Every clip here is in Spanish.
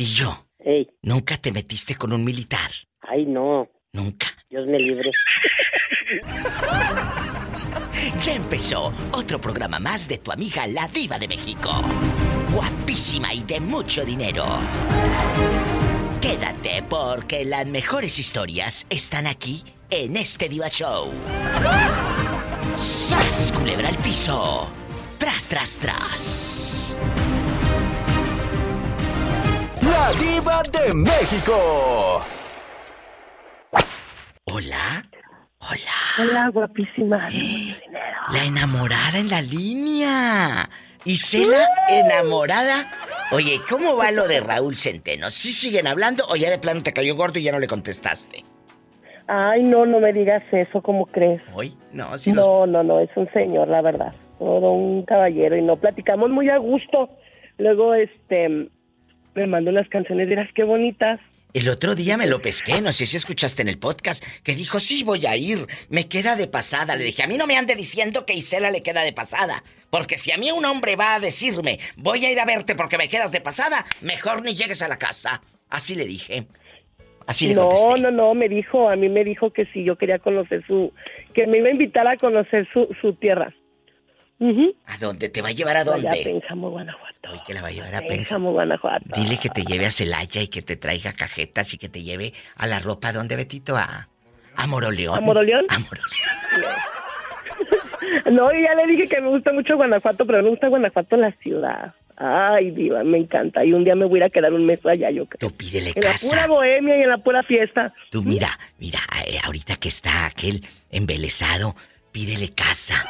Y yo. Ey. ¿Nunca te metiste con un militar? Ay, no. Nunca. Dios me libre. Ya empezó otro programa más de tu amiga La Diva de México. Guapísima y de mucho dinero. Quédate porque las mejores historias están aquí en este Diva Show. ¡Sas, culebra al piso! ¡Tras, tras, tras! La diva de México. ¿Hola? Hola. Hola, guapísima. dinero. La enamorada en la línea. Isela, enamorada. Oye, ¿cómo va lo de Raúl Centeno? ¿Sí siguen hablando o ya de plano te cayó gordo y ya no le contestaste? Ay, no, no me digas eso, ¿cómo crees? ¿Hoy? No, sí los... No, no, no, es un señor, la verdad. Todo un caballero y no platicamos muy a gusto. Luego, este, me mandó unas canciones, dirás qué bonitas. El otro día me lo pesqué, no sé si escuchaste en el podcast, que dijo, sí, voy a ir, me queda de pasada. Le dije, a mí no me ande diciendo que Isela le queda de pasada, porque si a mí un hombre va a decirme, voy a ir a verte porque me quedas de pasada, mejor ni llegues a la casa. Así le dije. Así le no, contesté. no, no, me dijo, a mí me dijo que si yo quería conocer su, que me iba a invitar a conocer su, su tierra. ¿A dónde? ¿Te va a llevar a Allá a dónde? Pénjamo, Guanajuato. Hoy que la va a llevar a Pénjamo. Guanajuato. Dile que te lleve a Celaya y que te traiga cajetas y que te lleve a la ropa. ¿Dónde, Betito? A, a Moroleón. ¿A Moroleón? A Moroleón. No, ya le dije que me gusta mucho Guanajuato, pero me gusta Guanajuato la ciudad. Ay, diva, me encanta. Y un día me voy a quedar un mes allá, yo creo. Tú pídele En la casa. pura bohemia y en la pura fiesta. Tú mira, mira, eh, ahorita que está aquel embelesado, pídele casa.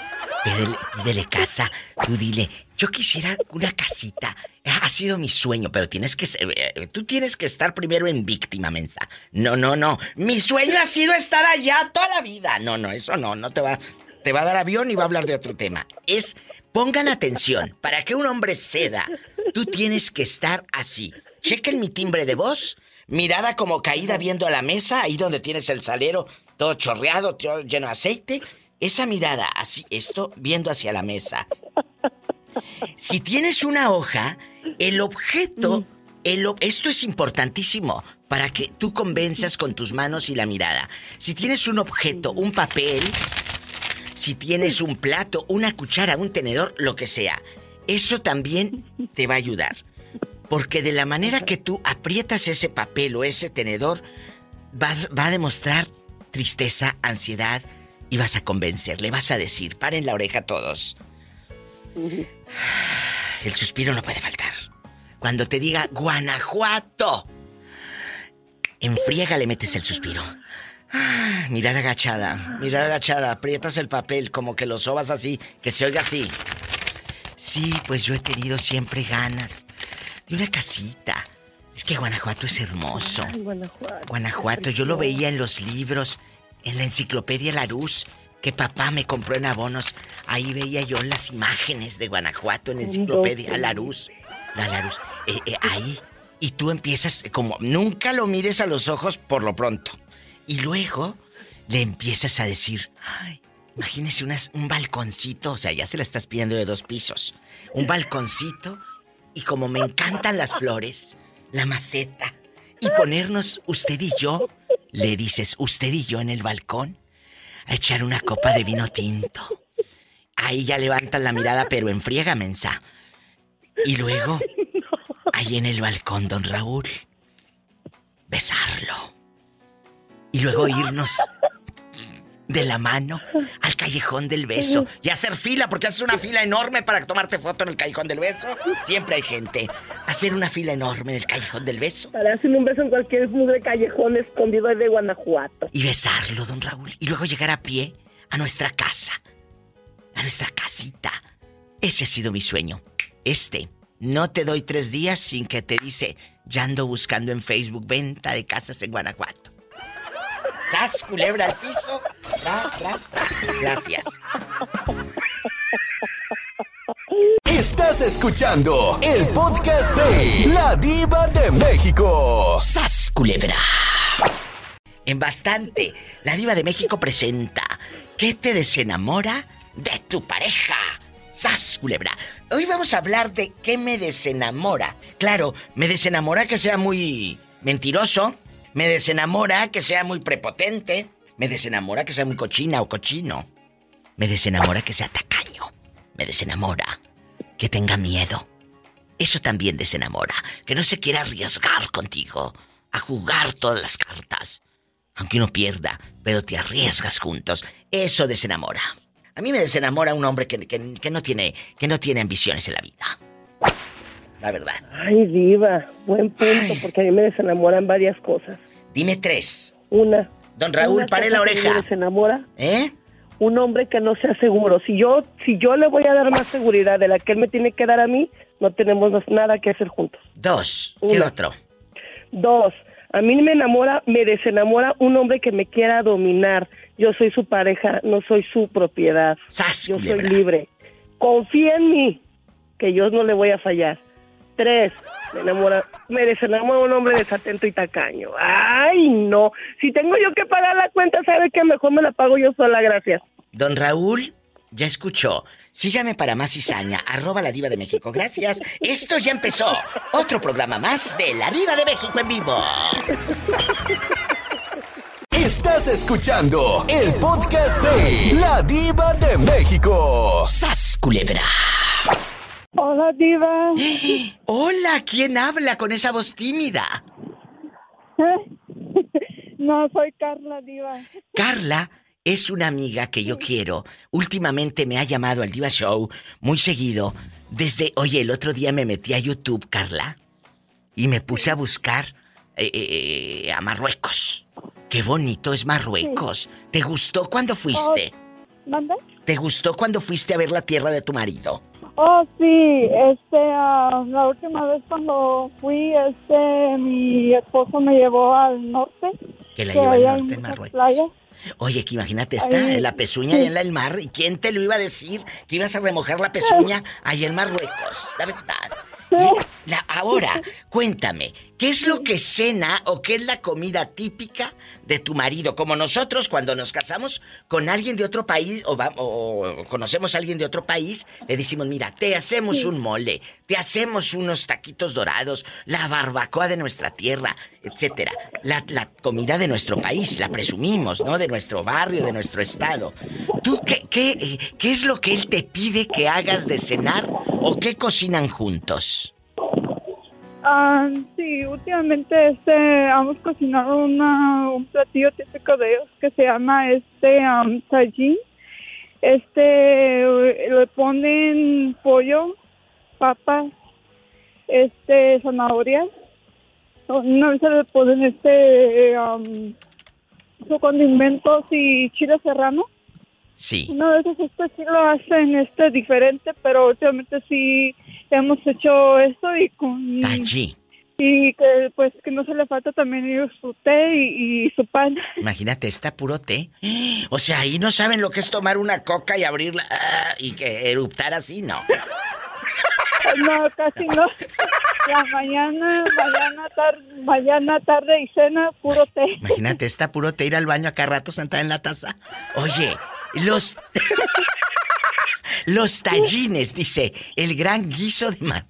Pídele, casa. Tú dile, yo quisiera una casita. Ha sido mi sueño, pero tienes que... eh, Tú tienes que estar primero en víctima, mensa. No, no, no. Mi sueño ha sido estar allá toda la vida. No, no, eso no. No te va... Te va a dar avión y va a hablar de otro tema. Es... Pongan atención. Para que un hombre ceda, tú tienes que estar así. Chequen mi timbre de voz. Mirada como caída viendo a la mesa, ahí donde tienes el salero todo chorreado, todo lleno de aceite. Esa mirada, así, esto viendo hacia la mesa. Si tienes una hoja, el objeto, el ob- esto es importantísimo para que tú convenzas con tus manos y la mirada. Si tienes un objeto, un papel, si tienes un plato, una cuchara, un tenedor, lo que sea, eso también te va a ayudar. Porque de la manera que tú aprietas ese papel o ese tenedor, vas- va a demostrar tristeza, ansiedad y vas a convencer, le vas a decir, paren la oreja todos. El suspiro no puede faltar. Cuando te diga Guanajuato, en friega le metes el suspiro. Ah, mirada agachada, mirada agachada, aprietas el papel como que lo sobas así, que se oiga así. Sí, pues yo he tenido siempre ganas de una casita. Es que Guanajuato es hermoso. Ay, Guanajuato. Guanajuato, yo lo veía en los libros, en la enciclopedia Larus, que papá me compró en abonos. Ahí veía yo las imágenes de Guanajuato en la enciclopedia Larus. La Larus. Eh, eh, ahí. Y tú empiezas, como nunca lo mires a los ojos por lo pronto. Y luego le empiezas a decir, ay, imagínese unas- un balconcito, o sea, ya se la estás pidiendo de dos pisos. Un balconcito y como me encantan las flores, la maceta. Y ponernos usted y yo, le dices usted y yo en el balcón, a echar una copa de vino tinto. Ahí ya levantas la mirada, pero enfriega, mensa. Y luego, ahí en el balcón, don Raúl, besarlo. Y luego irnos de la mano al callejón del beso y hacer fila, porque haces una fila enorme para tomarte foto en el callejón del beso. Siempre hay gente. Hacer una fila enorme en el callejón del beso Para hacer un beso en cualquier mugre callejón escondido de Guanajuato. y besarlo, don Raúl. Y luego llegar a pie a nuestra casa, a nuestra casita. Ese ha sido mi sueño. Este, no te doy tres días sin que te dice, ya ando buscando en Facebook venta de casas en Guanajuato. ¡Sas, culebra al piso! Gracias. Estás escuchando el podcast de La Diva de México. ¡Sas, culebra! En bastante, la diva de México presenta ¿Qué te desenamora de tu pareja? ¡Sas, culebra! Hoy vamos a hablar de qué me desenamora. Claro, me desenamora que sea muy mentiroso, me desenamora que sea muy prepotente, me desenamora que sea muy cochina o cochino, me desenamora que sea tacaño, me desenamora que tenga miedo. Eso también desenamora, que no se quiera arriesgar contigo a jugar todas las cartas. Aunque uno pierda, pero te arriesgas juntos. Eso desenamora. A mí me desenamora un hombre que, no, tiene, que no tiene ambiciones en la vida. La verdad. Ay, diva, buen punto, porque a mí me desenamoran varias cosas. Dime tres. Una. Don Raúl, pare la oreja. Me desenamora. ¿Eh? Un hombre que no sea seguro. Si yo, si yo le voy a dar más seguridad de la que él me tiene que dar a mí, no tenemos nada que hacer juntos. Dos. ¿Qué otro? Dos. A mí me enamora, me desenamora un hombre que me quiera dominar. Yo soy su pareja, no soy su propiedad. yo soy libre. Confía en mí, que yo no le voy a fallar. Tres, me enamora, me desenamora un hombre desatento y tacaño. Ay, no. Si tengo yo que pagar la cuenta, sabe que mejor me la pago yo sola, gracias. Don Raúl, ya escuchó. Sígame para más cizaña, arroba la diva de México. Gracias. Esto ya empezó. Otro programa más de La Diva de México en vivo. Estás escuchando el podcast de La Diva de México. ¡Sas, culebra! Hola, Diva. Hola, ¿quién habla con esa voz tímida? No, soy Carla, Diva. Carla es una amiga que yo quiero. Últimamente me ha llamado al Diva Show muy seguido. Desde, oye, el otro día me metí a YouTube, Carla, y me puse a buscar eh, eh, eh, a Marruecos. Qué bonito es Marruecos. ¿Te gustó cuando fuiste? ¿Manda? ¿Te gustó cuando fuiste a ver la tierra de tu marido? Oh, sí, este, ah, la última vez cuando fui, este, mi esposo me llevó al norte. Que la llevó al norte en Marruecos. Oye, que imagínate, está en la pezuña y en el mar. ¿Y quién te lo iba a decir que ibas a remojar la pezuña ahí en Marruecos? La verdad ahora, cuéntame, ¿qué es lo que cena o qué es la comida típica de tu marido? Como nosotros cuando nos casamos con alguien de otro país o, conocemos a alguien de otro país, le decimos, mira, te hacemos un mole, te hacemos unos taquitos dorados, la barbacoa de nuestra tierra, etcétera. La, comida de nuestro país, la presumimos, ¿no? De nuestro barrio, de nuestro estado. ¿Tú qué, qué, qué es lo que él te pide que hagas de cenar o qué cocinan juntos? Ah, sí, últimamente este hemos cocinado una, un platillo típico de ellos que se llama este um, Este le ponen pollo, papas, este zanahorias. Una vez le ponen este um, su condimentos y chile serrano. Sí. Una vez este sí lo hacen este diferente, pero últimamente sí hemos hecho esto y con... Allí. Y que pues que no se le falta también su té y, su pan. Imagínate, está puro té. O sea, ahí no saben lo que es tomar una coca y abrirla ah, y que eruptar así, no. No, casi no. La mañana, mañana, tarde, mañana, tarde y cena, puro té. Imagínate, está puro té ir al baño acá rato sentada en la taza. Oye, los... Los tallines, dice, el gran guiso de,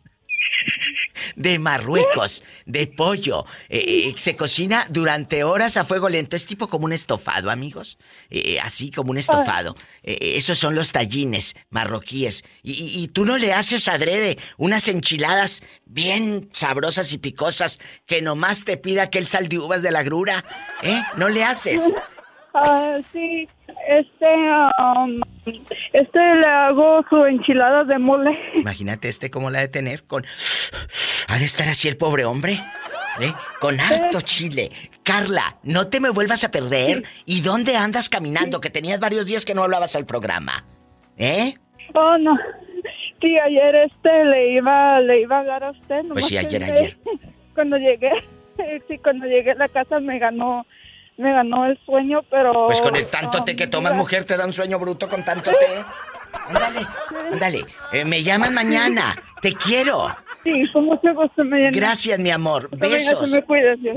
de Marruecos, de pollo. Eh, eh, se cocina durante horas a fuego lento. Es tipo como un estofado, amigos. Eh, así como un estofado. esos son los tallines marroquíes. Y, tú no le haces adrede unas enchiladas bien sabrosas y picosas que nomás te pida aquel sal de uvas de la grura. ¿Eh? No le haces. Ah, sí, este, um, este le hago su enchilada de mole. Imagínate este cómo la de tener con... Ha de estar así el pobre hombre. ¿Eh? Con harto chile. Carla, no te me vuelvas a perder. ¿Y dónde andas caminando? Que tenías varios días que no hablabas al programa. ¿Eh? Oh, no. Sí, ayer este le iba, le iba a hablar a usted. Pues sí, ayer, ayer. Cuando llegué, sí, cuando llegué a la casa me ganó me ganó el sueño, pero... Pues con el tanto té que tomas, mujer, te da un sueño bruto con tanto té. Ándale, ándale. Eh, me llaman mañana. Te quiero. Sí, con mucho gusto, me Gracias, mi amor. Besos.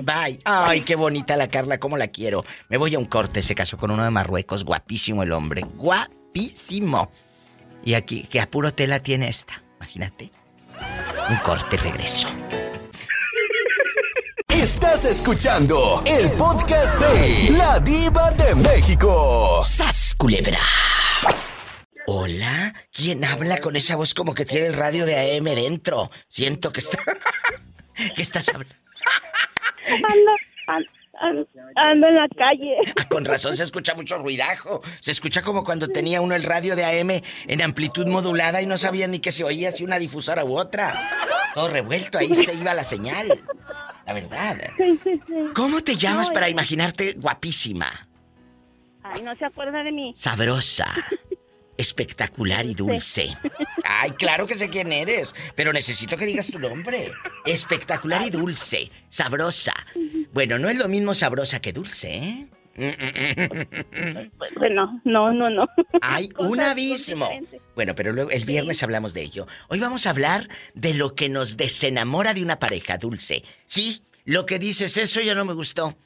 Bye. Ay, qué bonita la Carla, cómo la quiero. Me voy a un corte, se casó con uno de Marruecos. Guapísimo el hombre. Guapísimo. Y aquí, que a puro tela tiene esta. Imagínate. Un corte regreso. Estás escuchando el podcast de La Diva de México. ¡Sas, culebra! Hola, ¿quién habla con esa voz como que tiene el radio de AM dentro? Siento que está. ¿Qué estás hablando? Ando, en la calle. Ah, con razón se escucha mucho ruidajo. Se escucha como cuando tenía uno el radio de AM en amplitud modulada y no sabía ni que se oía si una difusora u otra. Todo revuelto, ahí se iba la señal. La verdad. Sí, sí, sí. ¿Cómo te llamas para imaginarte guapísima? Ay, no se acuerda de mí. Sabrosa. Espectacular y dulce. Ay, claro que sé quién eres, pero necesito que digas tu nombre. Espectacular y dulce, sabrosa. Bueno, no es lo mismo sabrosa que dulce, ¿eh? Bueno, no, no, no. Hay un abismo. Bueno, pero luego el viernes hablamos de ello. Hoy vamos a hablar de lo que nos desenamora de una pareja dulce. Sí, lo que dices, eso ya no me gustó.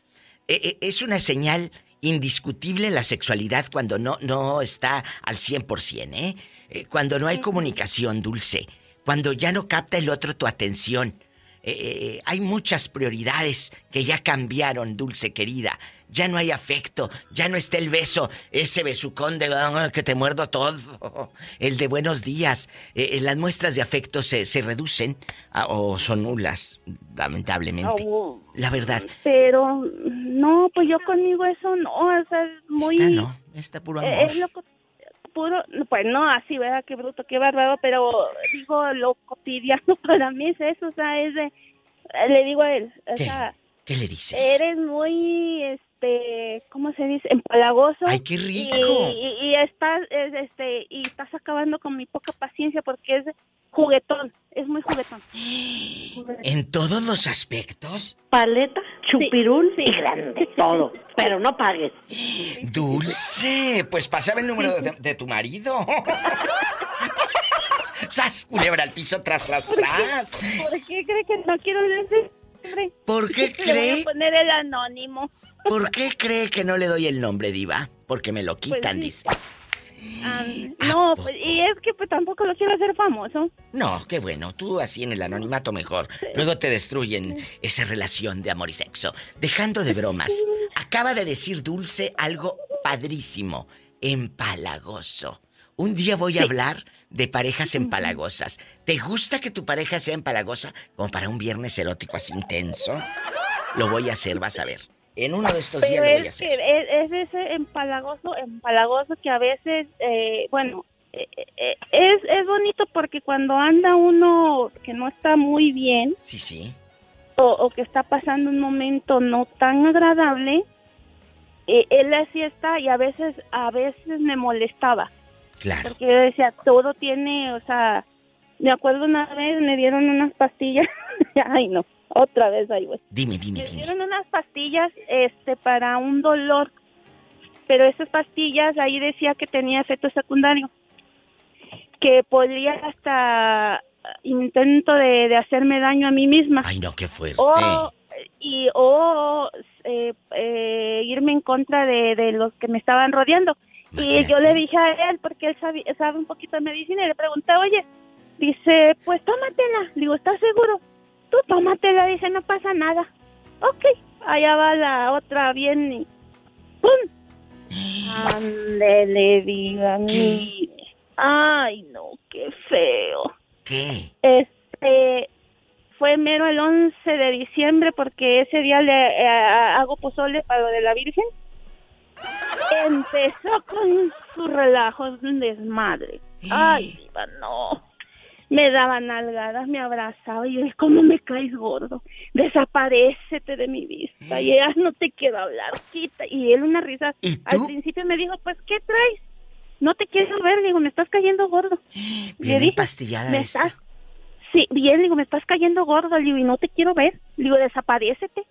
E, e, es una señal indiscutible la sexualidad cuando no, no está al 100%, ¿eh? ¿eh? Cuando no hay comunicación dulce, cuando ya no capta el otro tu atención. Eh, eh, hay muchas prioridades que ya cambiaron, dulce querida ya no hay afecto, ya no está el beso, ese besucón de ah, que te muerdo todo, el de buenos días. Eh, eh, las muestras de afecto se, se reducen ah, o son nulas, lamentablemente. Oh, la verdad. Pero no, pues yo conmigo eso no, o sea, es muy... Está no, está puro eh, amor. Es lo puro, pues no así, ¿verdad? Qué bruto, qué bárbaro, pero digo, lo cotidiano para mí es eso, o sea, es de... Le digo a él, o sea... ¿Qué le dices? Eres muy, este, ¿cómo se dice? Empalagoso. ¡Ay, qué rico! Y, estás, este, y estás acabando con mi poca paciencia porque es juguetón, es muy juguetón. ¿En todos los aspectos? Paleta, chupirul y grande, todo. Pero no pagues. Dulce, pues pásame el número de, tu marido. ¡Sas! Culebra al piso, tras, tras, tras. ¿Por qué cree que no quiero decir? ¿Por qué cree? voy a poner el anónimo. ¿Por qué cree que no le doy el nombre, Diva? Porque me lo pues quitan, dice. Ah, no, pues, y es que pues tampoco lo quiero hacer famoso. No, qué bueno, tú así en el anonimato mejor. Luego te destruyen esa relación de amor y sexo. Dejando de bromas, acaba de decir Dulce algo padrísimo, empalagoso. Un día voy a hablar de parejas empalagosas. ¿Te gusta que tu pareja sea empalagosa como para un viernes erótico así intenso? Lo voy a hacer, vas a ver. En uno de estos días lo voy a hacer. Es, ese empalagoso, empalagoso que a veces, eh, bueno, eh, eh, es, es bonito porque cuando anda uno que no está muy bien. Sí, sí. O, o que está pasando un momento no tan agradable, él así está y a veces, a veces me molestaba Claro. Porque yo decía, todo tiene, o sea, me acuerdo una vez me dieron unas pastillas. Ay, no, otra vez ahí, güey. Dime, dime, me dieron unas pastillas este para un dolor. Pero esas pastillas ahí decía que tenía efecto secundario. Que podría hasta intento de, hacerme daño a mí misma. Ay, no, qué fuerte. O, y, o eh, eh, irme en contra de, de los que me estaban rodeando. Y yo le dije a él, porque él sabe, sabe un poquito de medicina, y le pregunté, oye, dice, pues tómatela. Le digo, ¿estás seguro? Tú tómatela, dice, no pasa nada. Ok, allá va la otra bien y ¡pum! Ándele, diga, mire. Ay, no, qué feo. ¿Qué? Este, fue mero el 11 de diciembre porque ese día le eh, hago pozole para lo de la Virgen. Empezó con su relajo, un desmadre. Ay, diva, no. Me daba nalgadas, me abrazaba y yo, ¿cómo me caes gordo? Desaparecete de mi vista. Y ella, no te quiero hablar, quita. Y él una risa. Al principio me dijo, pues, ¿qué traes? No te quiero ver, digo, me estás cayendo gordo. Bien dije, pastillada ¿me Estás... Sí, bien, digo, me estás cayendo gordo, digo, y no te quiero ver. Digo, desaparecete.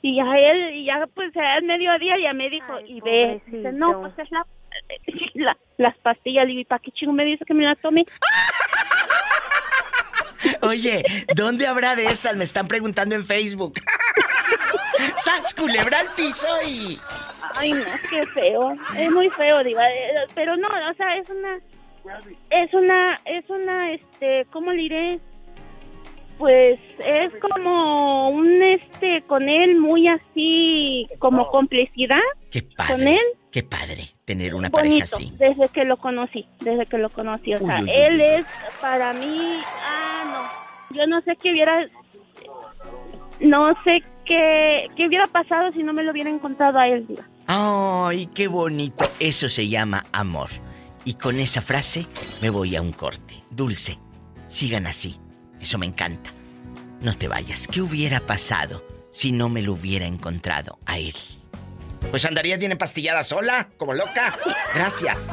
Y ya él, y ya pues al mediodía ya me dijo, y ve, dice, no, pues es la, las pastillas, y ¿para qué chingo me dice que me las tome? Oye, ¿dónde habrá de esas? Me están preguntando en Facebook. ¡Sas, culebra al piso y...! Ay, no, qué feo. Es muy feo, digo. Eh, pero no, o sea, es una es una, es una, este, ¿cómo le diré? Pues es como un, este, con él muy así, como complicidad. Qué padre. Con él. Qué padre tener una pareja así. Desde que lo conocí, desde que lo conocí. O sea, él es para mí, ah, no. Yo no sé qué hubiera, no sé qué, qué hubiera pasado si no me lo hubiera encontrado a él, ¡Ay, qué bonito! Eso se llama amor. Y con esa frase me voy a un corte. Dulce, sigan así. Eso me encanta. No te vayas. ¿Qué hubiera pasado si no me lo hubiera encontrado a él? Pues andarías bien empastillada sola, como loca. Gracias.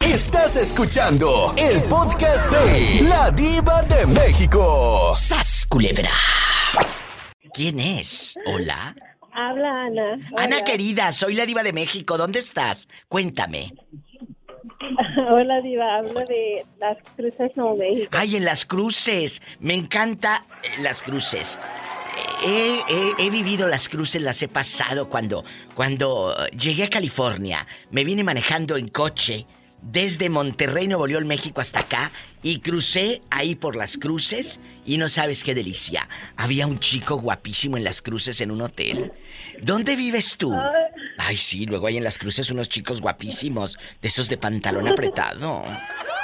Estás escuchando el podcast de La Diva de México. ¡Sas, culebra! ¿Quién es? ¿Hola? Habla Ana. Ana querida, soy la Diva de México. ¿Dónde estás? Cuéntame. Hola, Diva. Hablo de Las Cruces, Nuevo México. Ay, en Las Cruces. Me encanta eh, Las Cruces. He, vivido las cruces, las he pasado cuando, cuando llegué a California. Me vine manejando en coche desde Monterrey, Nuevo León, México hasta acá y crucé ahí por las cruces y no sabes qué delicia. Había un chico guapísimo en las cruces en un hotel. ¿Dónde vives tú? Ay, sí, luego hay en las cruces unos chicos guapísimos, de esos de pantalón apretado.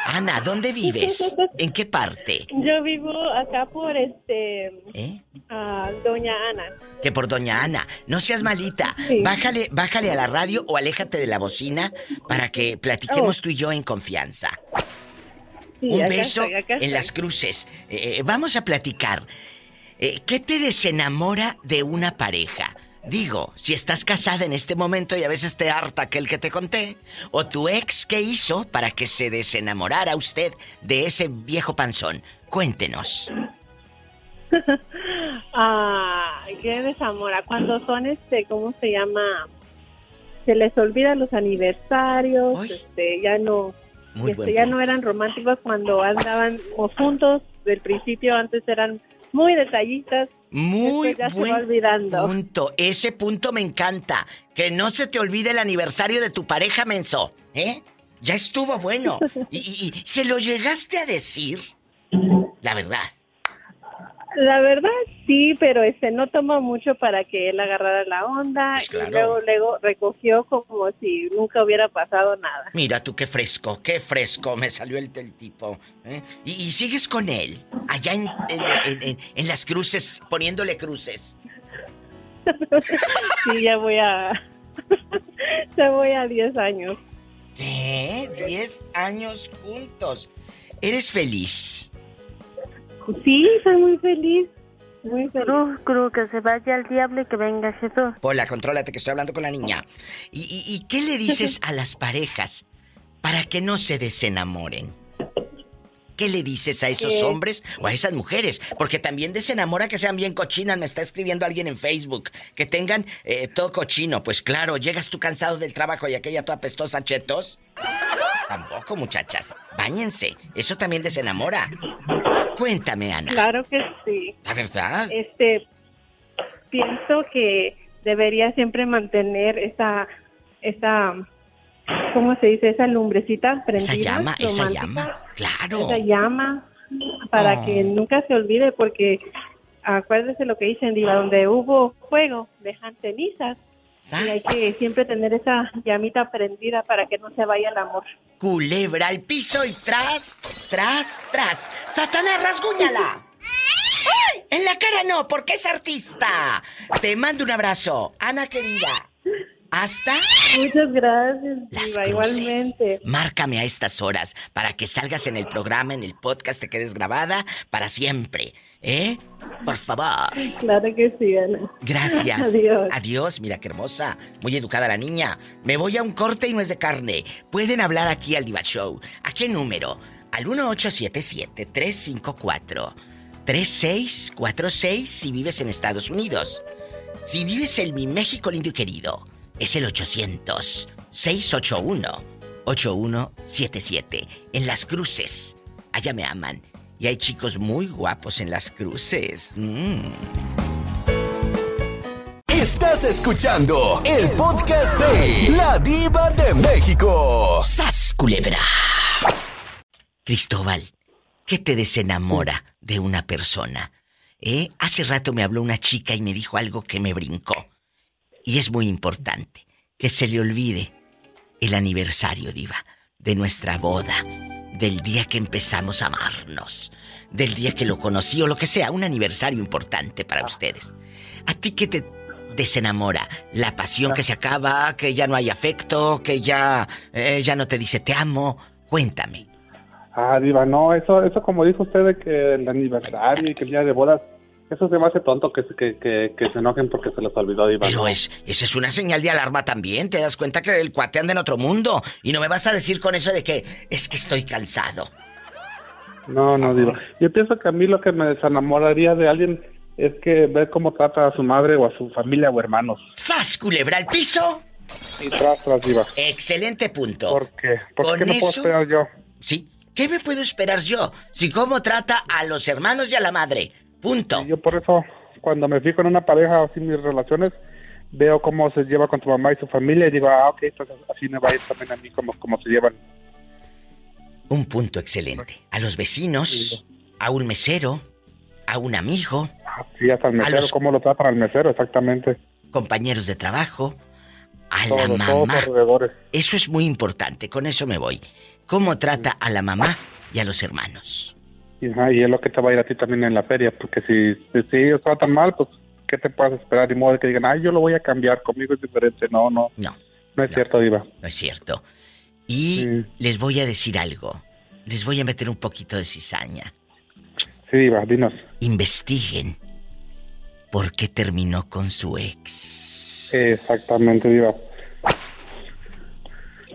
Ana, ¿dónde vives? ¿En qué parte? Yo vivo acá por este. ¿Eh? Doña Ana. Que por Doña Ana. No seas malita. Bájale, bájale a la radio o aléjate de la bocina para que platiquemos oh. tú y yo en confianza. Un beso en las cruces. Eh, eh, vamos a platicar. ¿Qué te desenamora de una pareja? Digo, si estás casada en este momento y a veces te harta aquel que te conté, o tu ex, ¿qué hizo para que se desenamorara usted de ese viejo panzón? Cuéntenos. ah, qué desamora. Cuando son, este, ¿cómo se llama? Se les olvidan los aniversarios, este, ya no, este, ya no eran románticos cuando andaban juntos. Del principio, antes eran muy detallistas muy buen olvidando. punto. Ese punto me encanta. Que no se te olvide el aniversario de tu pareja, menso. ¿Eh? Ya estuvo bueno. y, y, se lo llegaste a decir. La verdad. La verdad sí, pero este no tomó mucho para que él agarrara la onda pues y luego, luego recogió como si nunca hubiera pasado nada. Mira tú qué fresco, qué fresco me salió el, del tipo. ¿eh? ¿Y, sigues con él allá en, en, las cruces, poniéndole cruces. sí, ya voy a... ya voy a 10 años. ¿Qué? 10 años juntos. ¿Eres feliz? Sí, soy muy feliz. Muy feliz. creo que se vaya al diablo y que venga Jesús. Hola, contrólate que estoy hablando con la niña. ¿Y, y, qué le dices a las parejas para que no se desenamoren? ¿Qué le dices a esos hombres o a esas mujeres? Porque también desenamora que sean bien cochinas. Me está escribiendo alguien en Facebook. Que tengan eh, todo cochino. Pues claro, llegas tú cansado del trabajo y aquella toda apestosa chetos. Tampoco, muchachas. Báñense. Eso también desenamora. Cuéntame, Ana. Claro que sí. La verdad. Este, pienso que debería siempre mantener esa, esa, ¿cómo se dice? Esa lumbrecita prendida. Esa llama, esa llama, claro. Esa llama, para que oh. nunca se olvide, porque acuérdese lo que dicen, Diva, donde hubo fuego, dejan cenizas. Y hay que siempre tener esa llamita prendida para que no se vaya el amor. Culebra al piso y tras, tras, tras. ¡Satanás, rasguñala! En la cara no, porque es artista. Te mando un abrazo, Ana querida. Hasta. Muchas gracias. Las igualmente. Márcame a estas horas para que salgas en el programa, en el podcast, te quedes grabada para siempre. ¿Eh? Por favor. Claro que sí, Ana. Gracias. Adiós. Adiós, mira qué hermosa. Muy educada la niña. Me voy a un corte y no es de carne. Pueden hablar aquí al Diva Show. ¿A qué número? Al 1877-354-3646 si vives en Estados Unidos. Si vives en mi México lindo y querido, es el 800-681-8177. En las cruces. Allá me aman. Y hay chicos muy guapos en las cruces. Mm. Estás escuchando el podcast de La Diva de México. ¡Sas, culebra! Cristóbal, ¿qué te desenamora de una persona? ¿Eh? Hace rato me habló una chica y me dijo algo que me brincó. Y es muy importante que se le olvide el aniversario, diva, de nuestra boda, del día que empezamos a amarnos, del día que lo conocí o lo que sea, un aniversario importante para ustedes. ¿A ti qué te desenamora? ¿La pasión que se acaba, que ya no hay afecto, que ya, eh, ya no te dice te amo? Cuéntame. Ah, Diva, no, eso, eso como dijo usted de que el aniversario y que el día de bodas, eso se me hace tonto que, que, que, se enojen porque se les olvidó, Diva. Pero es, esa es una señal de alarma también, te das cuenta que el cuate anda en otro mundo y no me vas a decir con eso de que es que estoy cansado. No, no, Diva. Yo pienso que a mí lo que me desenamoraría de alguien es que ver cómo trata a su madre o a su familia o hermanos. ¡Sas, culebra al piso! Y tras, tras, Diva. Excelente punto. ¿Por qué? ¿Por qué no puedo esperar yo? Sí, ¿Qué me puedo esperar yo? Si cómo trata a los hermanos y a la madre. Punto. yo por eso, cuando me fijo en una pareja así mis relaciones, veo cómo se lleva con tu mamá y su familia y digo, ah, ok, así me va a ir también a mí como, se llevan. Un punto excelente. A los vecinos, a un mesero, a un amigo. Sí, hasta el mesero, cómo lo tratan al mesero, exactamente. Compañeros de trabajo, a la mamá. Eso es muy importante, con eso me voy cómo trata a la mamá y a los hermanos. Y, es lo que te va a ir a ti también en la feria, porque si, si, ellos tratan mal, pues, ¿qué te puedes esperar? Y modo de que digan, ay, yo lo voy a cambiar, conmigo es diferente. No, no. No. No es cierto, Diva. No es cierto. Y les voy a decir algo. Les voy a meter un poquito de cizaña. Sí, Diva, dinos. Investiguen por qué terminó con su ex. Exactamente, Diva.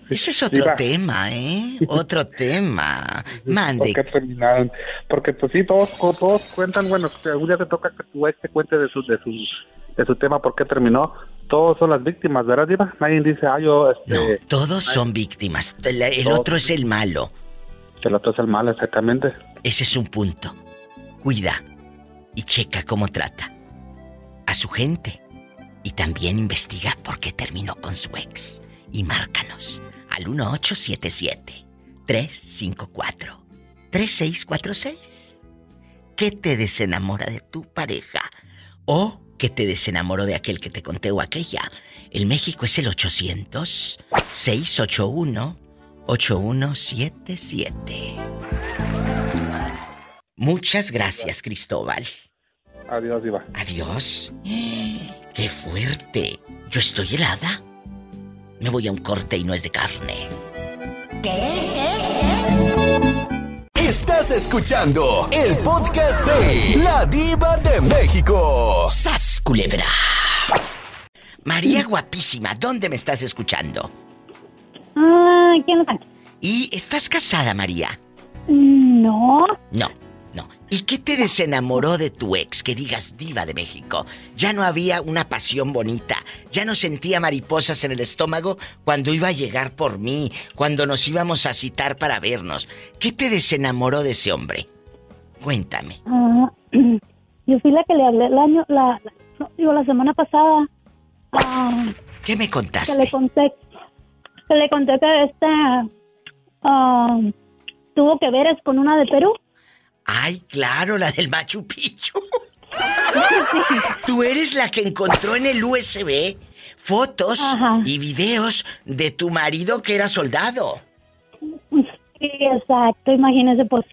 Ese es otro tema, ¿eh? Otro tema. Mande. ¿Por qué terminaron? Porque pues sí, todos, todos cuentan, bueno, algún día te toca que tu ex te cuente de su, de su, de su tema, por qué terminó. Todos son las víctimas, ¿verdad, Diva? Nadie dice, ah, yo... Este, no, todos son víctimas. El, otro es el malo. El otro es el malo, exactamente. Ese es un punto. Cuida y checa cómo trata a su gente. Y también investiga por qué terminó con su ex. Y márcanos al 1877-354-3646. ¿Qué te desenamora de tu pareja? ¿O que te desenamoró de aquel que te conté o aquella? El México es el 800-681-8177. Muchas gracias, Cristóbal. Adiós, Iba. Adiós. ¡Qué fuerte! Yo estoy helada. Me voy a un corte y no es de carne. Estás escuchando el podcast de La Diva de México. ¡Sas, culebra! María guapísima, ¿dónde me estás escuchando? Ah, ¿quién ¿Y estás casada, María? No. No. ¿Y qué te desenamoró de tu ex? Que digas diva de México. Ya no había una pasión bonita. Ya no sentía mariposas en el estómago cuando iba a llegar por mí, cuando nos íbamos a citar para vernos. ¿Qué te desenamoró de ese hombre? Cuéntame. Ah, yo fui la que le hablé el año, la, digo, la semana pasada. Ah, ¿Qué me contaste? Que le conté, que le conté que este ah, tuvo que ver es con una de Perú. Ay, claro, la del Machu Picchu. Tú eres la que encontró en el USB fotos y videos de tu marido que era soldado. Sí, exacto, imagínese pues.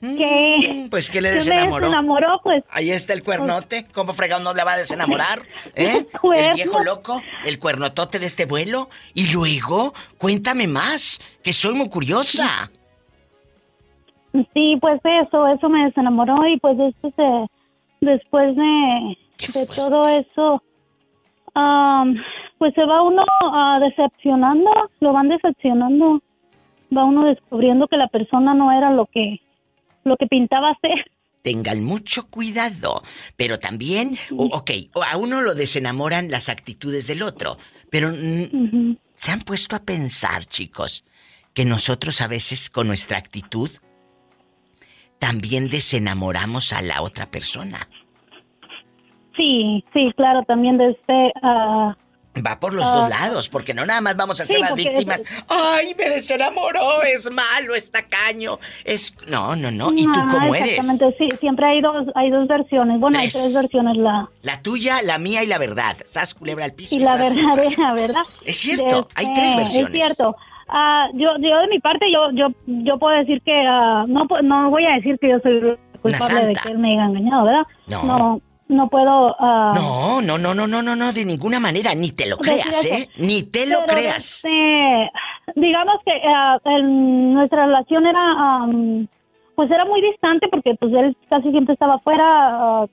Mm, ¿Qué? Pues que le desenamoró. Pues. Ahí está el cuernote. ¿Cómo fregado no le va a desenamorar? ¿Eh? El viejo loco, el cuernotote de este vuelo. Y luego, cuéntame más, que soy muy curiosa. Sí, pues eso, eso me desenamoró y pues este después de, de todo eso, pues se va uno uh, decepcionando, lo van decepcionando, va uno descubriendo que la persona no era lo que, lo que pintaba ser. Tengan mucho cuidado, pero también, ok, a uno lo desenamoran las actitudes del otro, pero se han puesto a pensar, chicos, que nosotros a veces con nuestra actitud también desenamoramos a la otra persona. Sí, sí, claro, también de este... Uh, Va por los dos ah. lados, porque no nada más vamos a ser las víctimas. ¡Ay, me desenamoró! Es malo, es tacaño. Es. No, no, no. ¿Y tú cómo eres? Exactamente, sí. Siempre hay dos, hay dos versiones. Bueno, hay tres versiones. La... la tuya, la mía y la verdad. Sas culebra al piso. Y la verdadera, ¿verdad? Es cierto, hay tres versiones. Es cierto. Uh, yo, yo de mi parte, yo, yo, yo puedo decir que uh, no, no voy a decir que yo soy culpable de que él me haya engañado, ¿verdad? No. no no puedo... Uh, no, no, no, no, no, no, no, de ninguna manera, ni te lo creas, ¿eh? Ni te lo creas. Este, digamos que uh, nuestra relación era, um, pues era muy distante porque pues él casi siempre estaba afuera, uh,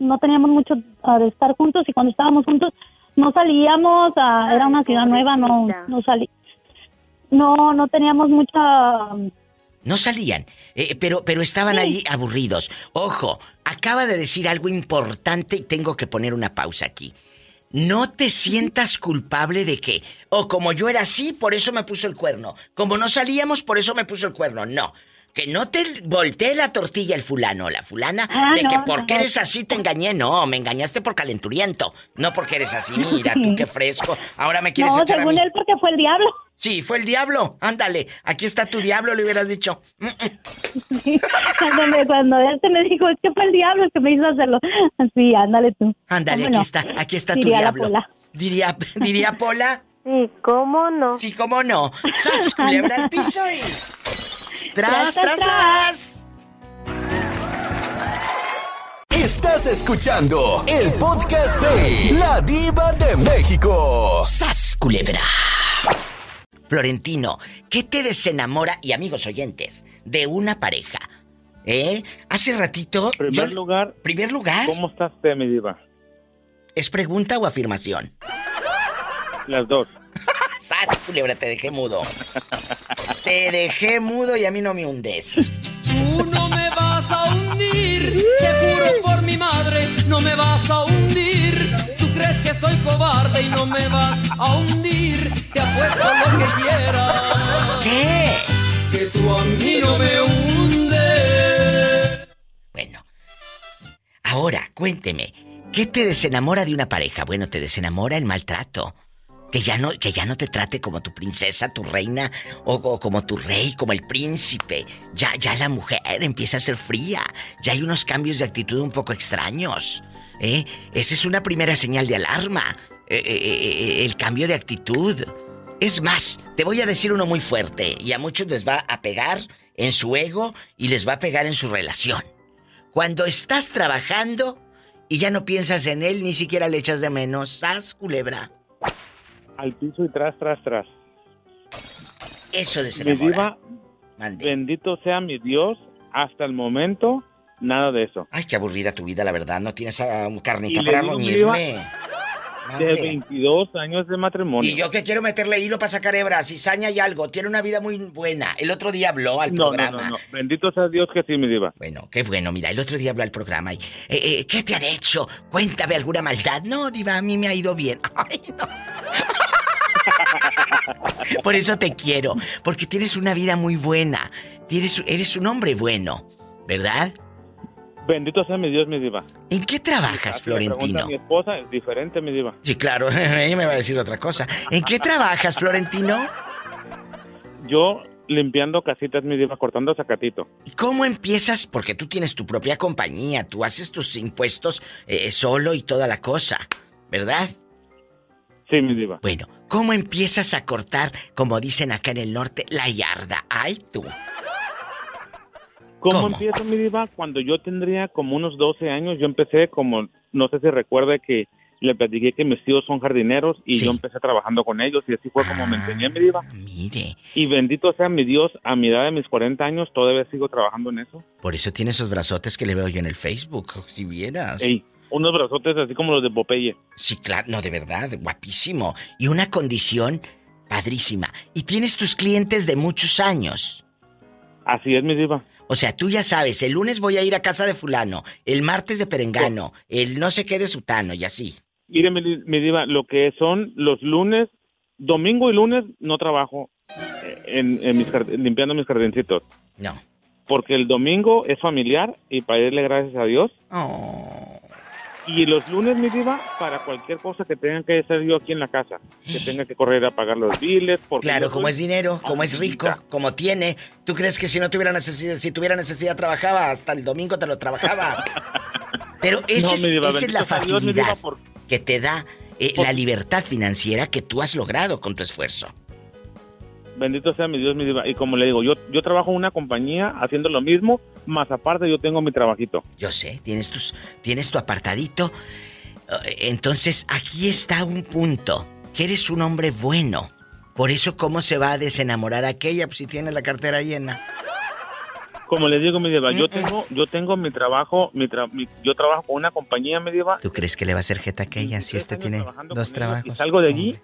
no teníamos mucho de estar juntos y cuando estábamos juntos no salíamos, era una ciudad nueva, no, no salí, no, no teníamos mucha... Um, no salían, eh, pero, pero estaban ahí aburridos. Ojo, acaba de decir algo importante y tengo que poner una pausa aquí. No te sientas culpable de que, o como yo era así, por eso me puso el cuerno. Como no salíamos, por eso me puso el cuerno. No. Que no te voltee la tortilla el fulano la fulana ah, de que porque eres así te engañé. No, me engañaste por calenturiento. No porque eres así. Mira, tú qué fresco. Ahora me quieres no, echar según él porque fue el diablo. Sí, fue el diablo. Ándale, aquí está tu diablo, le hubieras dicho. cuando, él te me dijo, es que fue el diablo el que me hizo hacerlo. Sí, ándale tú. Ándale, aquí está, aquí está tu diablo. Diría, diría Pola. Sí, cómo no. Sí, cómo no. ¡Sas, culebra al piso ¡Tras, tras, tras! Estás escuchando el podcast de La Diva de México. ¡Sas, culebra! Florentino, ¿qué te desenamora, y amigos oyentes, de una pareja? ¿Eh? Hace ratito. Primer lugar. Primer lugar. ¿Cómo estás, usted, mi diva? ¿Es pregunta o afirmación? Las dos. ¡Sas, culebra! Te dejé mudo. te dejé mudo y a mí no me hundes. Tú no me vas a hundir, te juro por mi madre, no me vas a hundir. Tú crees que soy cobarde y no me vas a hundir, te apuesto lo que quieras. ¿Qué? Que tú a mí no me hundes. Bueno, ahora cuénteme, ¿qué te desenamora de una pareja? Bueno, te desenamora el maltrato que ya no, que ya no te trate como tu princesa, tu reina, o, como tu rey, como el príncipe. Ya, ya la mujer empieza a ser fría. Ya hay unos cambios de actitud un poco extraños. ¿eh? Esa es una primera señal de alarma. Eh, eh, el cambio de actitud. Es más, te voy a decir uno muy fuerte y a muchos les va a pegar en su ego y les va a pegar en su relación. Cuando estás trabajando y ya no piensas en él, ni siquiera le echas de menos, ¡sas, culebra! Al piso y tras, tras, tras. Eso de ser diva, bendito sea mi Dios, hasta el momento, nada de eso. Ay, qué aburrida tu vida, la verdad. No tienes a carnita para reunirme. De 22 años de matrimonio. Y yo que quiero meterle hilo para sacar hebras, cizaña y algo. Tiene una vida muy buena. El otro día habló al programa. No, no, no. Bendito sea Dios que sí, mi diva. Bueno, qué bueno. Mira, el otro día habló al programa y... Eh, eh, ¿Qué te han hecho? Cuéntame alguna maldad. No, diva, a mí me ha ido bien. Ay, no. Por eso te quiero, porque tienes una vida muy buena. Tienes, eres un hombre bueno, ¿verdad? Bendito sea mi Dios, mi diva. ¿En qué trabajas, Florentino? mi esposa es diferente, mi diva. Sí, claro, ella me va a decir otra cosa. ¿En qué trabajas, Florentino? Yo limpiando casitas, mi diva, cortando zacatito. ¿Y cómo empiezas? Porque tú tienes tu propia compañía, tú haces tus impuestos eh, solo y toda la cosa, ¿verdad? Sí, mi diva. Bueno, ¿cómo empiezas a cortar, como dicen acá en el norte, la yarda? ¡Ay, tú! ¿Cómo, empiezo, mi diva? Cuando yo tendría como unos 12 años, yo empecé como, no sé si recuerde que le platiqué que mis tíos son jardineros y yo empecé trabajando con ellos y así fue como me enseñé, mi diva. Mire. Y bendito sea mi Dios, a mi edad de mis 40 años todavía sigo trabajando en eso. Por eso tiene esos brazotes que le veo yo en el Facebook, si vieras. Ey, unos brazotes así como los de Popeye. Sí, claro, no, de verdad, guapísimo. Y una condición padrísima. Y tienes tus clientes de muchos años. Así es, mi diva. O sea, tú ya sabes, el lunes voy a ir a casa de fulano, el martes de perengano, el no sé qué de sutano y así. Mire, mi, diva, lo que son los lunes, domingo y lunes no trabajo eh, en, mis, limpiando mis jardincitos. No. Porque el domingo es familiar y para irle gracias a Dios. Oh. Y los lunes, mi diva, para cualquier cosa que tenga que hacer yo aquí en la casa. Que tenga que correr a pagar los biles. Claro, como es dinero, como es rico, como tiene. ¿Tú crees que si no tuviera necesidad, si tuviera necesidad trabajaba, hasta el domingo te lo trabajaba? Pero esa es, la facilidad que te da eh, la libertad financiera que tú has logrado con tu esfuerzo. Bendito sea mi Dios, mi diva. Y como le digo, yo, yo trabajo en una compañía haciendo lo mismo, más aparte yo tengo mi trabajito. Yo sé, tienes, tus, tienes tu apartadito. Eh, entonces, aquí está un punto, que eres un hombre bueno. Por eso, ¿cómo se va a desenamorar aquella pues, si tiene la cartera llena? Como le digo, mi diva, yo tengo, yo tengo mi trabajo, mi, yo trabajo con una compañía, mi diva. ¿Tú crees que le va a hacer jeta aquella si este tiene dos trabajos? Y salgo de allí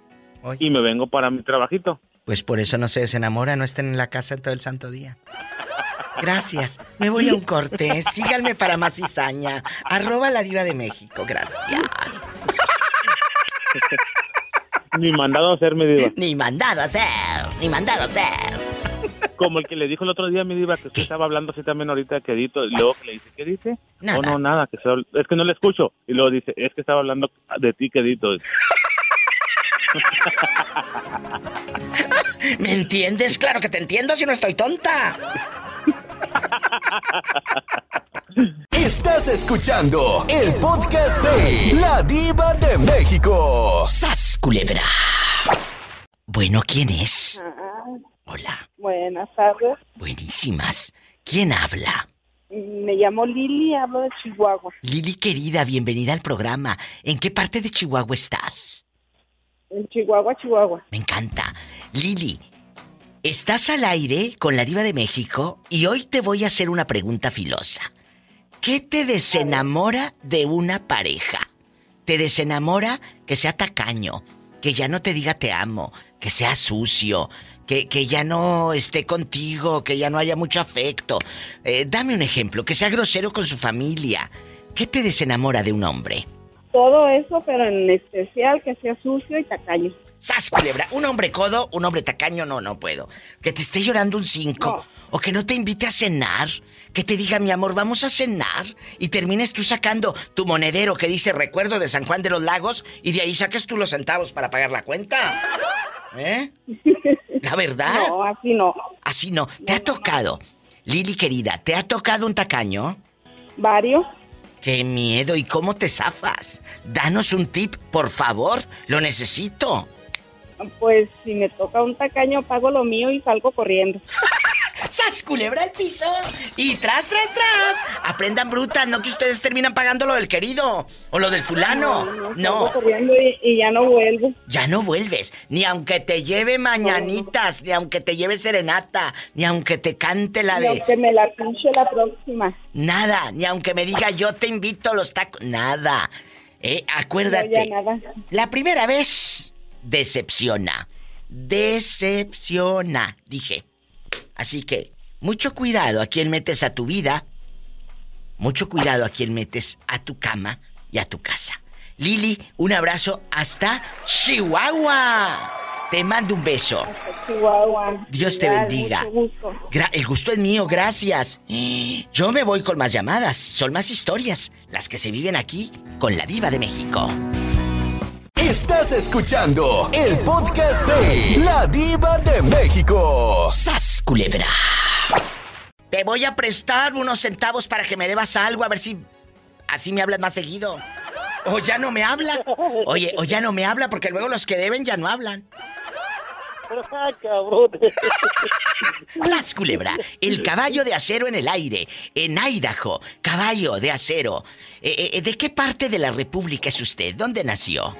y me vengo para mi trabajito. Pues por eso no se desenamora, no estén en la casa todo el santo día. Gracias. Me voy a un corte. Síganme para más cizaña. Arroba la diva de México. Gracias. Ni mandado a hacer, mi diva. Ni mandado a hacer. Ni mandado a hacer. Como el que le dijo el otro día, mi diva, que usted estaba hablando así también ahorita, quedito, y luego que le dice, ¿qué dice? Nada. Oh, no, nada, que es que no le escucho. Y luego dice, es que estaba hablando de ti, quedito. ¿Me entiendes? Claro que te entiendo si no estoy tonta. Estás escuchando el podcast de La Diva de México. ¡Sas, culebra! Bueno, ¿quién es? Hola. Buenas tardes. Buenísimas. ¿Quién habla? Me llamo Lili, hablo de Chihuahua. Lili querida, bienvenida al programa. ¿En qué parte de Chihuahua estás? En Chihuahua, Chihuahua. Me encanta. Lili, estás al aire con la diva de México y hoy te voy a hacer una pregunta filosa. ¿Qué te desenamora de una pareja? ¿Te desenamora que sea tacaño, que ya no te diga te amo, que sea sucio, que, que ya no esté contigo, que ya no haya mucho afecto? Eh, dame un ejemplo, que sea grosero con su familia. ¿Qué te desenamora de un hombre? Todo eso, pero en especial que sea sucio y tacaño. ¡Sas, culebra! Un hombre codo, un hombre tacaño, no, no puedo. Que te esté llorando un cinco. O que no te invite a cenar. Que te diga, mi amor, vamos a cenar. Y termines tú sacando tu monedero que dice recuerdo de San Juan de los Lagos. Y de ahí saques tú los centavos para pagar la cuenta. ¿Eh? ¿La verdad? No, así no. Así no. ¿Te ha tocado? Lili querida, ¿te ha tocado un tacaño? Varios. ¡Qué miedo! ¿Y cómo te zafas? Danos un tip, por favor. Lo necesito. Pues si me toca un tacaño, pago lo mío y salgo corriendo. ¡Sas, culebra el piso! Y tras, tras, tras. Aprendan brutas, no que ustedes terminan pagando lo del querido o lo del fulano. No. no, corriendo y, ya no vuelvo. Ya no vuelves. Ni aunque te lleve mañanitas, ni aunque te lleve serenata, ni aunque te cante la de. Ni aunque me la pinche la próxima. Nada, ni aunque me diga yo te invito a los tacos. Nada. Eh, acuérdate. nada. La primera vez decepciona. Decepciona, dije. Así que, mucho cuidado a quien metes a tu vida, mucho cuidado a quien metes a tu cama y a tu casa. Lili, un abrazo hasta Chihuahua. Te mando un beso. Chihuahua. Dios te bendiga. el gusto es mío, gracias. Yo me voy con más llamadas. Son más historias las que se viven aquí con la diva de México. Estás escuchando el podcast de La Diva de México. ¡Sas, culebra! Te voy a prestar unos centavos para que me debas algo, a ver si así me hablas más seguido. O ya no me habla. Oye, o ya no me habla porque luego los que deben ya no hablan. ¡Sas, culebra! El caballo de acero en el aire, en Idaho. Caballo de acero. Eh, eh, ¿De qué parte de la República es usted? ¿Dónde nació?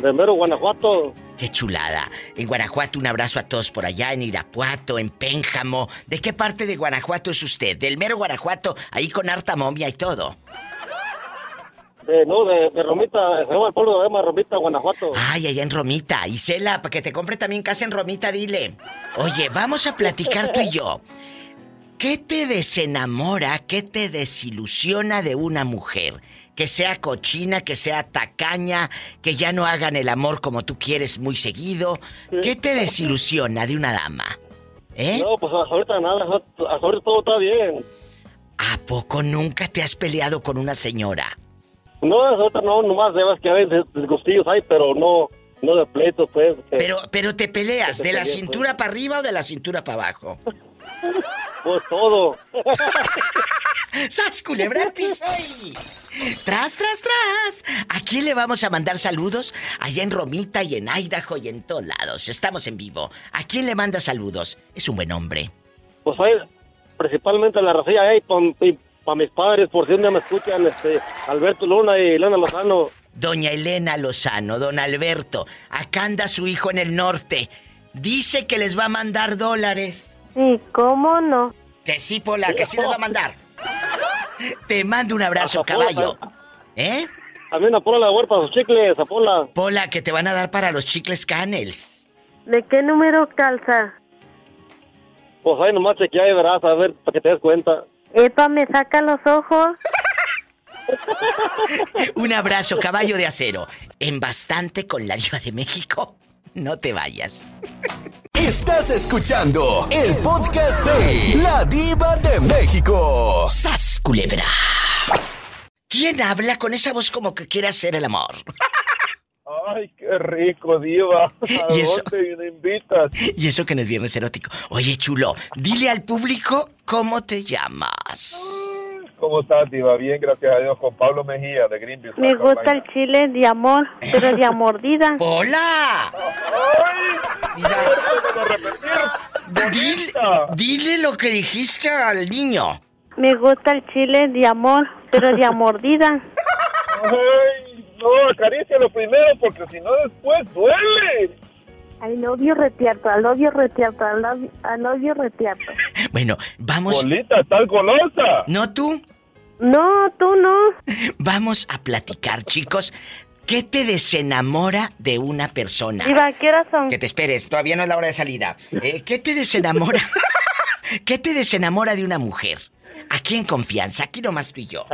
De mero Guanajuato. Qué chulada. En Guanajuato un abrazo a todos por allá, en Irapuato, en Pénjamo. ¿De qué parte de Guanajuato es usted? Del mero Guanajuato, ahí con harta momia y todo. De, no, de, Romita, se llama el pueblo de Romita, Guanajuato. Ay, allá en Romita. Isela, para que te compre también casa en Romita, dile. Oye, vamos a platicar tú y yo. ¿Qué te desenamora, qué te desilusiona de una mujer? Que sea cochina, que sea tacaña, que ya no hagan el amor como tú quieres muy seguido. ¿Qué te desilusiona de una dama? ¿Eh? No, pues ahorita nada, ahorita todo está bien. ¿A poco nunca te has peleado con una señora? No, otra no, nomás de que a veces disgustillos hay, pero no, no de pleitos, pues. Pero, pero te peleas, ¿de la pues. cintura para arriba o de la cintura para abajo? Pues todo. ¡Sas, culebra piso ¡Tras, tras, tras! ¿A quién le vamos a mandar saludos? Allá en Romita y en Idaho y en todos lados. Estamos en vivo. ¿A quién le manda saludos? Es un buen hombre. Pues ahí, principalmente la racilla ahí, para mis padres, por si un día me escuchan, este, Alberto Luna y Elena Lozano. Doña Elena Lozano, don Alberto, acá anda su hijo en el norte. Dice que les va a mandar dólares. Sí, ¿cómo no? Que sí, Pola, que sí les va a mandar. Te mando un abrazo, caballo. ¿Eh? También a Pola la para sus chicles, a Pola. Pola, que te van a dar para los chicles canels. ¿De qué número calza? Pues ahí nomás chequea y verás, a ver, para que te des cuenta. Epa, me saca los ojos. un abrazo, caballo de acero. En bastante con la diva de México. No te vayas. Estás escuchando el podcast de La Diva de México. ¡Sas, culebra! ¿Quién habla con esa voz como que quiere hacer el amor? Ay, qué rico, diva. ¿A ¿Y eso? dónde invitas? Y eso que no es viernes erótico. Oye, chulo, dile al público cómo te llamas. ¿Cómo estás, Diva? Bien, gracias a Dios, con Pablo Mejía de Greenville. Me gusta el chile de amor, pero de mordida. ¡Hola! ¡Ay! Dile, dile lo que dijiste al niño. Me gusta el chile de amor, pero de mordida. ¡Ay! No, acarícialo primero porque si no después duele. I love you retierto, I love you retierto, I love, I love you retierto. Bueno, vamos... Bolita, tal golosa. ¿No tú? No, tú no. Vamos a platicar, chicos. ¿Qué te desenamora de una persona? Iba, ¿qué hora son? Que te esperes, todavía no es la hora de salida. Eh, ¿Qué te desenamora? ¿Qué te desenamora de una mujer? Aquí en confianza, aquí nomás tú y yo.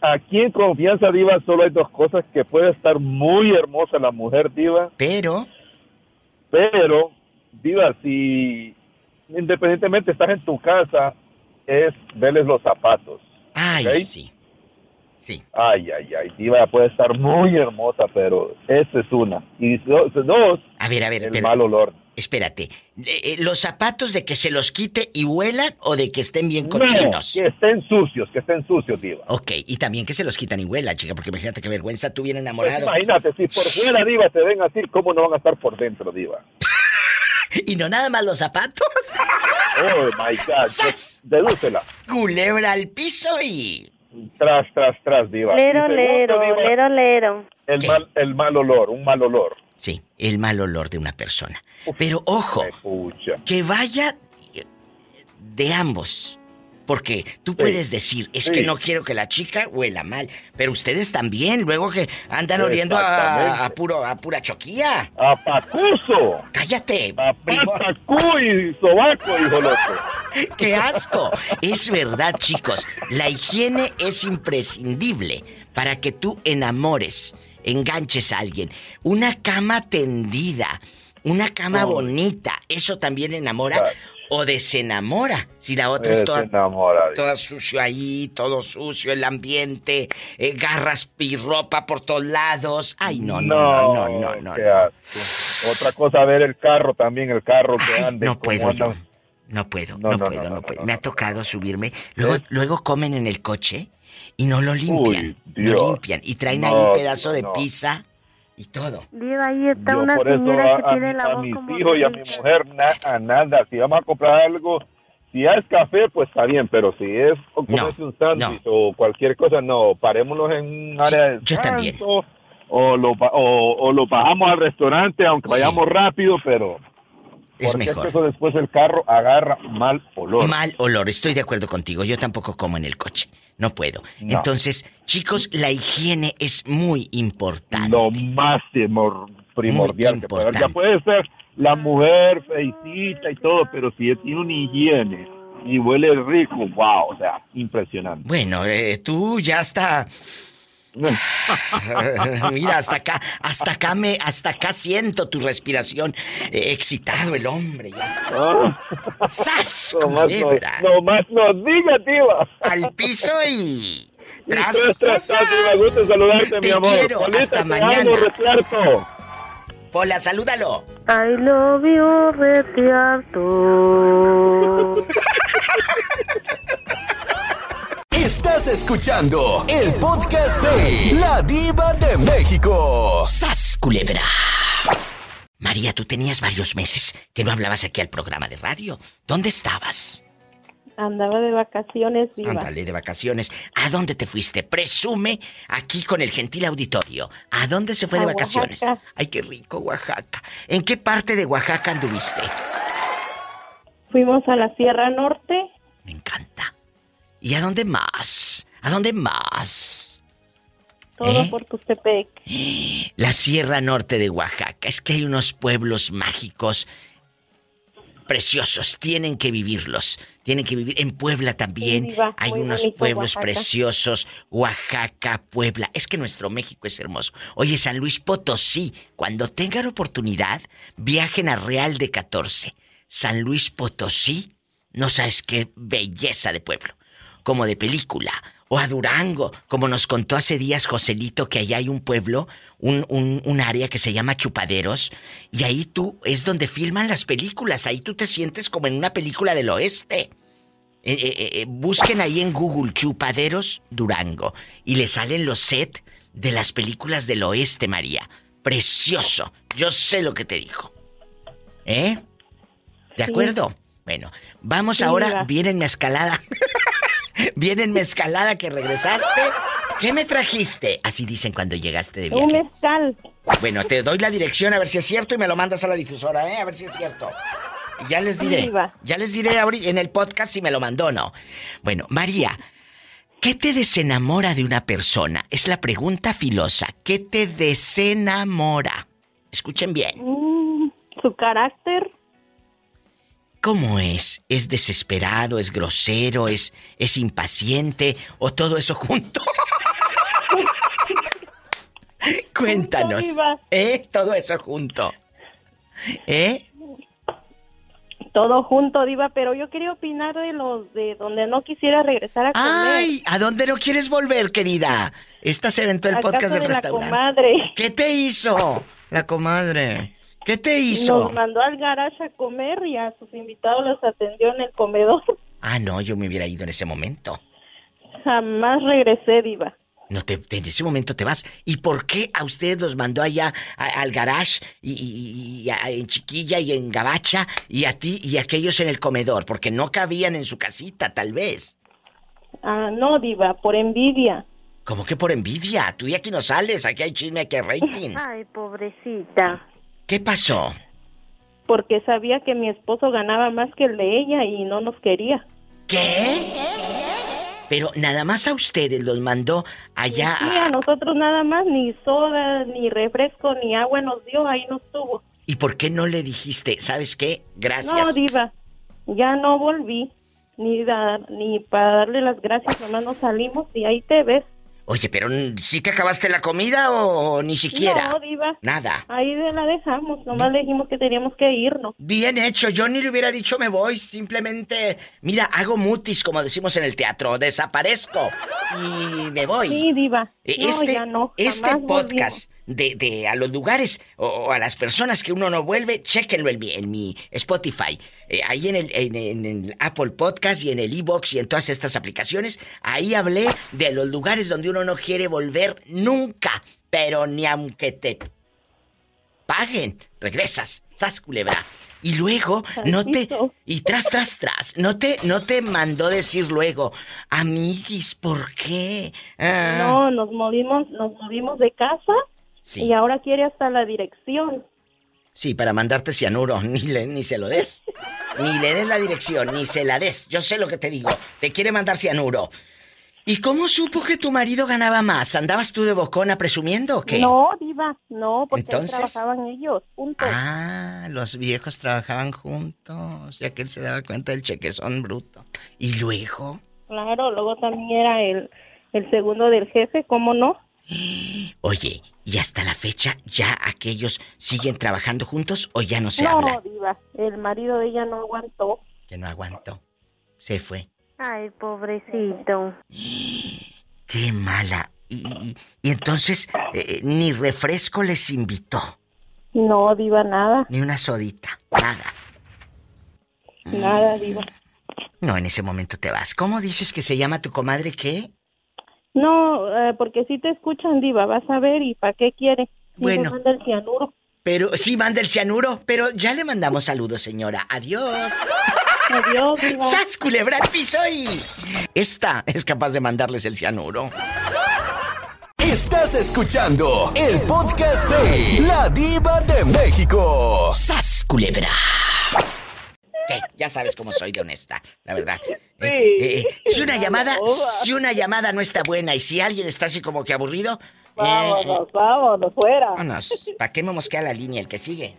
Aquí en confianza, Diva, solo hay dos cosas que puede estar muy hermosa la mujer, Diva. Pero. Pero, Diva, si independientemente estás en tu casa, es verles los zapatos. Ay, sí. Sí. Ay, ay, ay, Diva puede estar muy hermosa, pero esa es una. Y dos, a ver, a ver, el mal olor. Espérate, eh, eh, ¿los zapatos de que se los quite y huelan o de que estén bien cochinos? No, que estén sucios, que estén sucios, Diva. Ok, y también que se los quitan y huelan, chica, porque imagínate qué vergüenza, tú bien enamorado. Pues imagínate, si por fuera, Diva, te ven así, ¿cómo no van a estar por dentro, Diva? ¿Y no nada más los zapatos? Oh, my God. Dedúcela. Culebra al piso y... Tras, tras, tras, diva. Lero, lero, lero, lero. El mal, el mal olor, un mal olor. El mal olor de una persona. Pero ojo, que vaya de ambos. Porque tú puedes decir, es que no quiero que la chica huela mal, pero ustedes también, luego que andan oliendo a, puro, a pura choquía. ¡A pacuso! ¡Cállate! ¡A patacú y sobaco, hijo loco! ¡Qué asco! Es verdad, chicos, la higiene es imprescindible para que tú enamores, enganches a alguien. Una cama tendida, una cama bonita, eso también enamora o desenamora. Si la otra es toda, toda sucio ahí, todo sucio, el ambiente, eh, garras y ropa por todos lados. Ay, no, no, no, no, no. Otra cosa, ver el carro también, el carro que anda. No puedo No puedo, no, puedo, no, puedo. Me ha tocado subirme. Luego, luego comen en el coche y no lo limpian. no limpian. Y traen ahí pedazo de pizza y todo. Diva, ahí está una señora que tiene la voz a mis hijos y a mi mujer a nada. Si vamos a comprar algo, si es café, pues está bien, pero si es un sándwich o cualquier cosa, no, parémonos en un área de Yo también. O lo, o, lo bajamos al restaurante, aunque vayamos rápido, pero... Es mejor. eso después el carro agarra mal olor. Mal olor, estoy de acuerdo contigo. Yo tampoco como en el coche. No puedo. Entonces, chicos, la higiene es muy importante. Lo más primordial que puede Ya puede ser la mujer feicita y todo, pero si tiene una higiene y huele rico, wow, o sea, impresionante. Bueno, eh, tú ya está Mira, hasta acá, hasta acá me, hasta acá siento tu respiración. Eh, excitado el hombre ya. ¡Sas! No más, no, más nos diga, tío. Al piso y. Tras, tras, tras, me gusta saludarte, mi amor. Quiero. Polita, Hasta te mañana. amo, Retiarto. Pola, salúdalo. I love you, Retiarto. Estás escuchando el podcast de La Diva de México. ¡Sas, culebra! María, tú tenías varios meses que no hablabas aquí al programa de radio. ¿Dónde estabas? Andaba de vacaciones, viva. Ándale, de vacaciones. ¿A dónde te fuiste? Presume aquí con el gentil auditorio. ¿A dónde se fue de vacaciones? Oaxaca. Ay, qué rico, Oaxaca. ¿En qué parte de Oaxaca anduviste? Fuimos a la Sierra Norte. Me encanta. ¿Y a dónde más? ¿A dónde más? Todo ¿Eh? por Tustepec. La Sierra Norte de Oaxaca. Es que hay unos pueblos mágicos preciosos. Tienen que vivirlos. Tienen que vivir. En Puebla también Sí, hay unos bonito pueblos Oaxaca. preciosos. Oaxaca, Puebla. Es que nuestro México es hermoso. Oye, San Luis Potosí, cuando tengan oportunidad, viajen a Real de 14. San Luis Potosí, no sabes qué belleza de pueblo. Como de película. O a Durango, como nos contó hace días Joselito, que allá hay un pueblo, un, un, un área que se llama Chupaderos, y ahí tú es donde filman las películas, ahí tú te sientes como en una película del oeste. Eh, eh, eh, busquen ahí en Google Chupaderos Durango y le salen los sets de las películas del oeste, María. Precioso. Yo sé lo que te dijo. ¿Eh? ¿De Sí. acuerdo? Bueno, vamos Sí, ahora. Viene en mi escalada. Viene en mi escalada que regresaste. ¿Qué me trajiste? Así dicen cuando llegaste de Un viaje. mezcal. Bueno, te doy la dirección a ver si es cierto y me lo mandas a la difusora, ¿eh? A ver si es cierto. Ya les diré. Ya les diré ahorita en el podcast si me lo mandó o no. Bueno, María, ¿qué te desenamora de una persona? Es la pregunta filosa. ¿Qué te desenamora? Escuchen bien. Mm, su carácter. ¿Cómo es? ¿Es desesperado? ¿Es grosero? ¿Es, es impaciente? ¿O todo eso junto? Cuéntanos. ¿Eh? Todo eso junto. ¿Eh? Todo junto, Diva, pero yo quería opinar de los de donde no quisiera regresar a comer. ¡Ay! ¿A dónde no quieres volver, querida? Esta se aventó el podcast del de la restaurante. comadre. ¿Qué te hizo? La comadre. ¿Qué te hizo? Nos mandó al garage a comer y a sus invitados los atendió en el comedor. Ah, no, yo me hubiera ido en ese momento. Jamás regresé, Diva. No te, en ese momento te vas. ¿Y por qué a ustedes los mandó allá a- al garage y, y- y a- en Chiquilla y en Gabacha y a ti y a aquellos en el comedor? Porque no cabían en su casita, tal vez. Ah, no, Diva, por envidia. Como que por envidia. Tú de aquí no sales, aquí hay chisme, aquí hay rating. Ay, pobrecita. ¿Qué pasó? Porque sabía que mi esposo ganaba más que el de ella y no nos quería. ¿Qué? Pero nada más a ustedes los mandó allá Sí, a- a nosotros nada más, ni soda, ni refresco, ni agua nos dio, ahí nos tuvo. ¿Y por qué no le dijiste, sabes qué? Gracias. No, Diva, ya no volví, ni, dar, ni para darle las gracias, nomás nos salimos y ahí te ves. Oye, pero ¿sí te acabaste la comida o ni siquiera? No, Diva. Nada. Ahí de la dejamos, nomás le dijimos que teníamos que irnos. Bien hecho, yo ni le hubiera dicho me voy, simplemente, mira, hago mutis, como decimos en el teatro, desaparezco y me voy. Sí, Diva. No, Este, ya no, este podcast de, de a los lugares o, o a las personas que uno no vuelve, chéquenlo en mi, en mi Spotify. Eh, ahí en el, en, en el Apple Podcast y en el Evox y en todas estas aplicaciones. Ahí hablé de los lugares donde uno no quiere volver nunca. Pero ni aunque te paguen, regresas. Sas culebra. Y luego, no te. Y tras, tras, tras. No te, no te mandó decir luego, amiguis, ¿por qué? Ah. No, nos movimos, nos movimos de casa Sí. y ahora quiere hasta la dirección. Sí, para mandarte cianuro, ni, le, ni se lo des. Ni le des la dirección, ni se la des. Yo sé lo que te digo. Te quiere mandar cianuro. ¿Y cómo supo que tu marido ganaba más? ¿Andabas tú de bocona presumiendo o qué? No, Diva, no, porque Entonces- trabajaban ellos, juntos. Ah, los viejos trabajaban juntos, ya que él se daba cuenta del chequezón bruto. ¿Y luego? Claro, luego también era el, el segundo del jefe, ¿cómo no? Oye, ¿y hasta la fecha ya aquellos siguen trabajando juntos o ya no se no, habla? Diva, el marido de ella no aguantó. Que no aguantó. Se fue. Ay, pobrecito. Qué mala. Y, entonces, eh, ni refresco les invitó. No, Diva, nada. Ni una sodita, nada. Nada, Diva. No, en ese momento te vas. ¿Cómo dices que se llama tu comadre qué? No, eh, porque si te escuchan, Diva, vas a ver y ¿para qué quiere? bueno. manda el cianuro. Pero sí, manda el cianuro, pero ya le mandamos saludos, señora. Adiós. Adiós, Diva. ¡Sas, culebra piso y... Esta es capaz de mandarles el cianuro. Estás escuchando el podcast de La Diva de México. ¡Sas, culebra! Ya sabes cómo soy de honesta, la verdad. Sí. Eh, eh, si una llamada, si una llamada no está buena y si alguien está así como que aburrido, vámonos, vámonos, fuera. Vámonos. ¿Para qué me mosquea la línea el que sigue?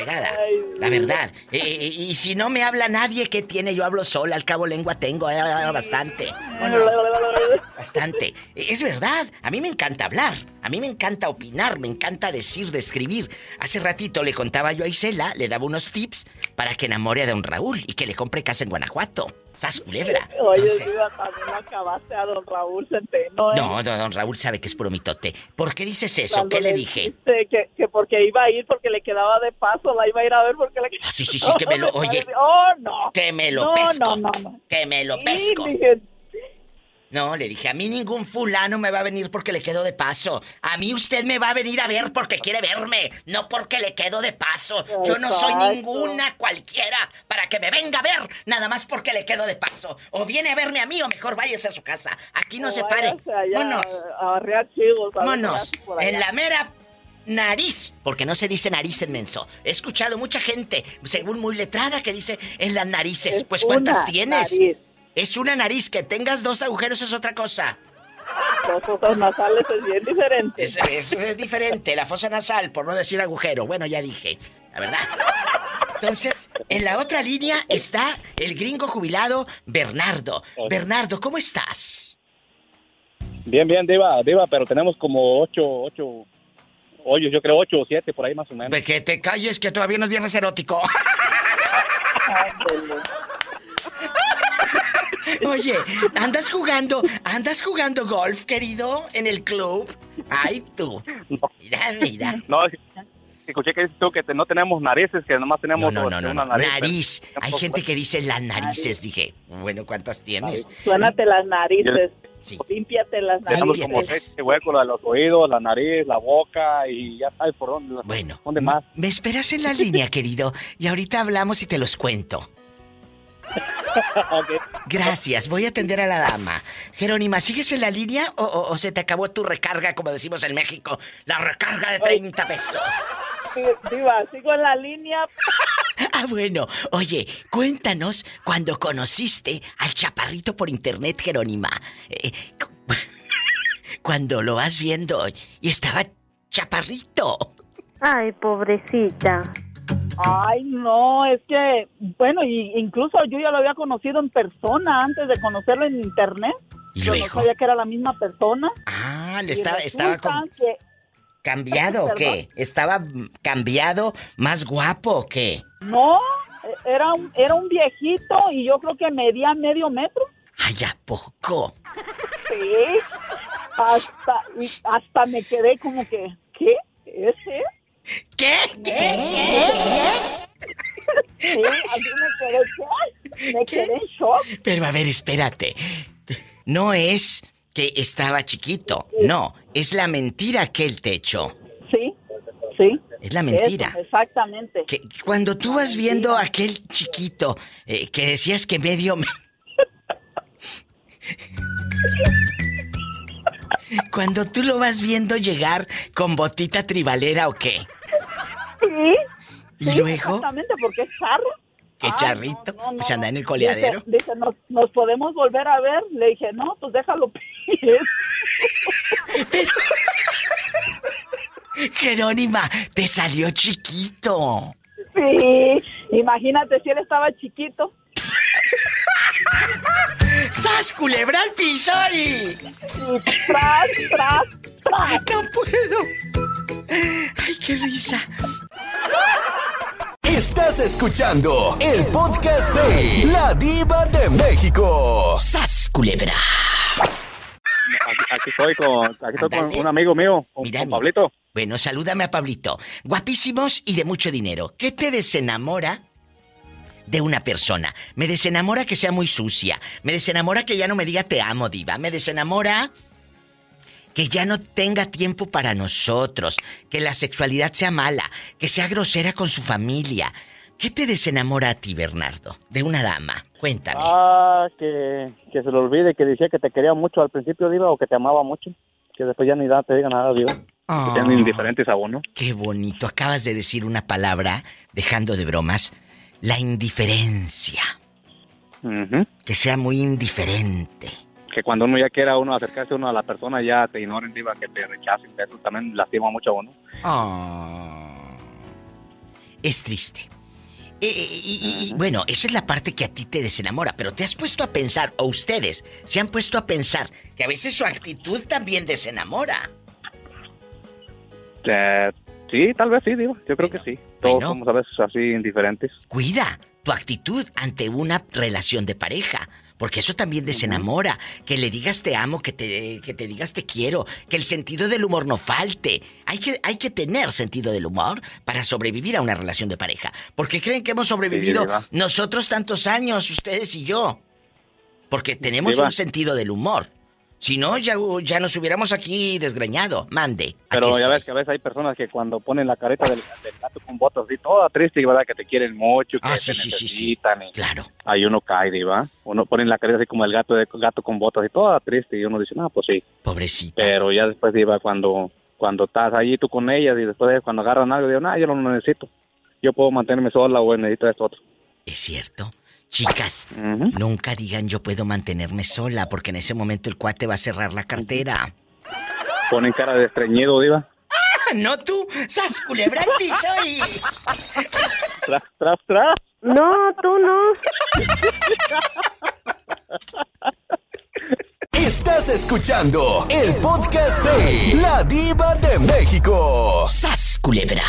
La fregada. La verdad. y si no me habla nadie, ¿qué tiene? Yo hablo sola, al cabo lengua tengo bastante. bastante. Es verdad. A mí me encanta hablar. A mí me encanta opinar, me encanta decir, describir. Hace ratito le contaba yo a Isela, le daba unos tips para que enamore a don Raúl y que le compre casa en Guanajuato. ¡Sas culebra! Oye, Entonces... también acabaste a don Raúl Centeno. ¿eh? No, no, don Raúl sabe que es puro mitote. ¿Por qué dices eso? ¿Qué le dije? Que, que, porque iba a ir porque le quedaba de paso, la iba a ir a ver porque le ah, sí, sí, sí, que me lo... Oye... ¡Oh, no! Que me lo pesco. No, no, no. Que me lo pesco. No, le dije, a mí ningún fulano me va a venir porque le quedo de paso. A mí usted me va a venir a ver porque quiere verme, no porque le quedo de paso. Yo no soy ninguna cualquiera para que me venga a ver, nada más porque le quedo de paso. O viene a verme a mí o mejor váyase a su casa. Aquí no se pare. Monos. Monos. En la mera nariz, porque no se dice nariz en menso. He escuchado mucha gente, según muy letrada, que dice en las narices. pues ¿cuántas tienes? Es una nariz, que tengas dos agujeros es otra cosa. Las fosas nasales es bien diferente. Es, es, diferente, la fosa nasal, por no decir agujero. Bueno, ya dije, la verdad. Entonces, en la otra línea está el gringo jubilado Bernardo. Bernardo, ¿cómo estás? Bien, bien, Diva, Diva, pero tenemos como ocho, ocho hoyos, yo creo ocho o siete por ahí más o menos. De que te calles, que todavía no es viernes erótico. Oye, ¿andas jugando, andas jugando golf, querido, en el club? Ay, tú. Mira, mira. No, escuché que dices tú que no tenemos narices, que nomás tenemos no, no, no, no, nariz. Hay gente que dice las narices, dije. Bueno, ¿cuántas tienes? Suénate las narices. Sí. Límpiate las narices. Tenemos como seis huecos de los oídos, la nariz, la boca y ya sabes por dónde. Bueno, ¿dónde más? Me esperas en la línea, querido, y ahorita hablamos y te los cuento. Gracias, voy a atender a la dama. Jerónima, ¿sigues en la línea o, se te acabó tu recarga, como decimos en México? La recarga de 30 pesos. Diva, sigo en la línea. ah, bueno. Oye, cuéntanos cuando conociste al chaparrito por internet, Jerónima. Eh, cuando lo vas viendo y estaba chaparrito. Ay, pobrecita. Ay, no, es que, bueno, y incluso yo ya lo había conocido en persona antes de conocerlo en internet. ¿Y yo no sabía que era la misma persona. Ah, le estaba, estaba ¿Cambiado o qué? ¿Estaba cambiado, más guapo o qué? No, era un, era un viejito y yo creo que medía medio metro. Ay, ¿a poco? Sí, hasta, hasta me quedé como que, ¿qué? ¿Ese? ¿Qué? ¿Qué? Sí, me quedé, me quedé en shock. Pero a ver, espérate. No es que estaba chiquito, no, es la mentira que él te echó. Sí, sí. Es la mentira. exactamente. Que cuando tú vas viendo a aquel chiquito eh, que decías que medio... cuando tú lo vas viendo llegar con botita tribalera o qué. Sí. ¿Y luego? Exactamente, porque es charro. ¿Qué charrito? pues anda en el coleadero. Dice, ¿nos, podemos volver a ver? Le dije, no, pues déjalo. Pero... Jerónima, te salió chiquito. Sí, imagínate si él estaba chiquito. ¡Sas, culebra al piso y... ¡Tras, tras, tras! ¡No puedo! ¡Ay, qué risa! Estás escuchando el podcast de La Diva de México. ¡Sas, culebra! Aquí, estoy con, aquí estoy con un amigo mío, con, Pablito. Bueno, salúdame a Pablito. Guapísimos y de mucho dinero. ¿Qué te desenamora de una persona? Me desenamora que sea muy sucia. Me desenamora que ya no me diga te amo, diva. Me desenamora que ya no tenga tiempo para nosotros, que la sexualidad sea mala, que sea grosera con su familia. ¿Qué te desenamora a ti, Bernardo, de una dama? Cuéntame. Ah, que, se le olvide que decía que te quería mucho al principio, Diva, o que te amaba mucho. Que después ya ni da, te diga nada, Diva. que sean indiferentes a uno. Qué bonito. Acabas de decir una palabra, dejando de bromas, la indiferencia. Que sea muy indiferente que cuando uno ya quiera uno acercarse uno a la persona ya te ignoren, diva, que te rechacen, eso también lastima mucho a uno. Ah. Es triste. Eh, eh, y, bueno, esa es la parte que a ti te desenamora, pero te has puesto a pensar, o ustedes se han puesto a pensar, que a veces su actitud también desenamora. Eh, sí, tal vez sí, digo. Yo creo que sí. Todos somos a veces así indiferentes. Cuida tu actitud ante una relación de pareja. Porque eso también desenamora. Que le digas te amo, que te, que te digas te quiero, que el sentido del humor no falte. Hay que, hay que tener sentido del humor para sobrevivir a una relación de pareja. Porque creen que hemos sobrevivido nosotros tantos años, ustedes y yo. Porque tenemos un sentido del humor. Si no, ya, ya nos hubiéramos aquí desgreñado. Mande. Pero ya ves que a veces hay personas que cuando ponen la careta del, gato con botas y toda triste, ¿verdad? Que te quieren mucho, que ah, te necesitan. claro. Ahí uno cae, ¿va? Uno pone la careta así como el gato de gato con botas y toda triste y uno dice, no, pues sí. Pobrecita. Pero ya después, iba cuando cuando estás allí tú con ellas y después cuando agarran algo, digo, no, yo no lo necesito. Yo puedo mantenerme sola o necesito esto otro. Es cierto. Chicas, nunca digan yo puedo mantenerme sola, porque en ese momento el cuate va a cerrar la cartera. Ponen cara de estreñido, Diva. ¡Ah! No tú, sas culebra el piso y. Tras, tras, tras. No, tú no. Estás escuchando el podcast de La Diva de México. ¡Sas culebra!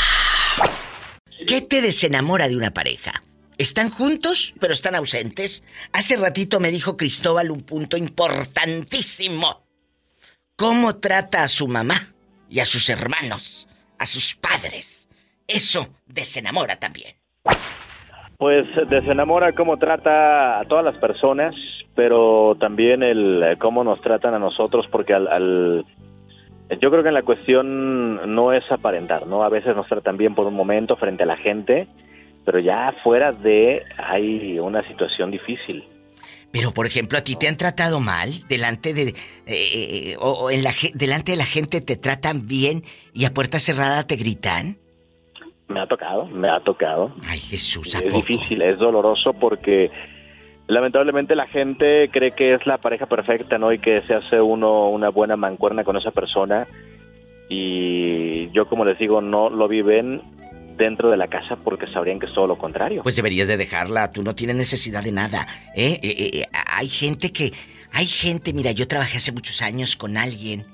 ¿Qué te desenamora de una pareja? Están juntos, pero están ausentes. Hace ratito me dijo Cristóbal un punto importantísimo. ¿Cómo trata a su mamá y a sus hermanos, a sus padres? Eso desenamora también. Pues desenamora cómo trata a todas las personas, pero también el eh, cómo nos tratan a nosotros, porque al, yo creo que la cuestión no es aparentar, ¿no? A veces nos tratan bien por un momento frente a la gente, pero ya fuera de hay una situación difícil. Pero por ejemplo, a ti te han tratado mal delante de eh, eh, o, en la delante de la gente te tratan bien y a puerta cerrada te gritan. Me ha tocado, me ha tocado. Ay, Jesús, es difícil, es doloroso porque lamentablemente la gente cree que es la pareja perfecta, ¿no? Y que se hace uno una buena mancuerna con esa persona y yo como les digo, no lo viven dentro de la casa porque sabrían que es todo lo contrario. Pues deberías de dejarla, tú no tienes necesidad de nada. ¿eh? eh, eh, eh hay gente que... Hay gente, mira, yo trabajé hace muchos años con alguien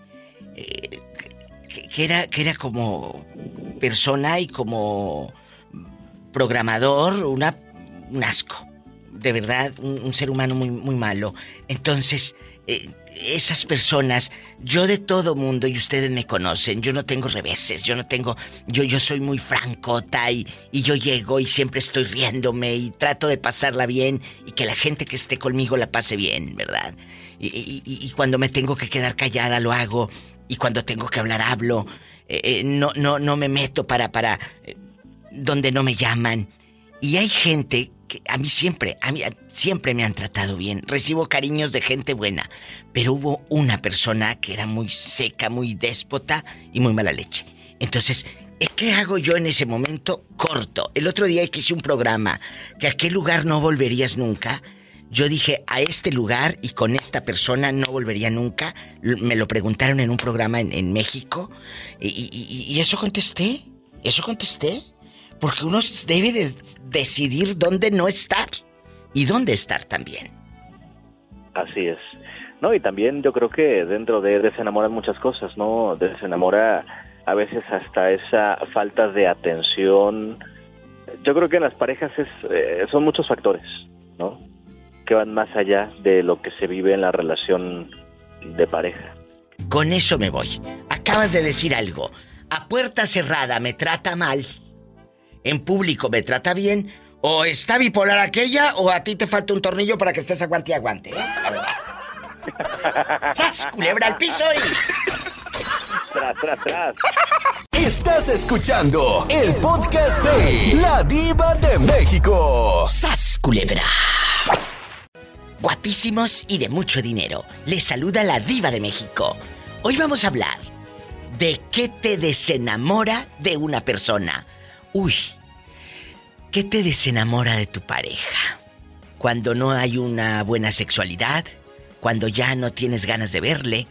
que, era, que era como persona y como programador, una, un asco. De verdad, un, ser humano muy, muy malo. Entonces, esas personas, yo de todo mundo, y ustedes me conocen, yo no tengo reveses, yo no tengo, yo, yo soy muy francota y, y yo llego y siempre estoy riéndome y trato de pasarla bien y que la gente que esté conmigo la pase bien, ¿verdad? Y, y, cuando me tengo que quedar callada lo hago y cuando tengo que hablar hablo, eh, eh, no, no, no me meto para, para, eh, donde no me llaman. Y hay gente que a mí siempre, a mí siempre me han tratado bien. Recibo cariños de gente buena, pero hubo una persona que era muy seca, muy déspota y muy mala leche. Entonces, ¿qué hago yo en ese momento? Corto. El otro día hice un programa, que a qué lugar no volverías nunca. Yo dije, a este lugar y con esta persona no volvería nunca. Me lo preguntaron en un programa en, México. y eso contesté. Eso contesté. Porque uno debe de decidir dónde no estar y dónde estar también. Así es. No, y también yo creo que dentro de desenamorar muchas cosas, ¿no? Desenamora a veces hasta esa falta de atención. yo creo que en las parejas es, eh, son muchos factores, ¿no? Que van más allá de lo que se vive en la relación de pareja. Con eso me voy. Acabas de decir algo. A puerta cerrada me trata mal. En público me trata bien. O está bipolar aquella o a ti te falta un tornillo para que estés aguante y aguante. ¡Sas! Culebra al piso y... Tras, tras, tras. Estás escuchando el podcast de La Diva de México. ¡Sas, culebra! Guapísimos y de mucho dinero. Les saluda la Diva de México. Hoy vamos a hablar de qué te desenamora de una persona. Uy, ¿qué te desenamora de tu pareja? Cuando no hay una buena sexualidad, cuando ya no tienes ganas de verle,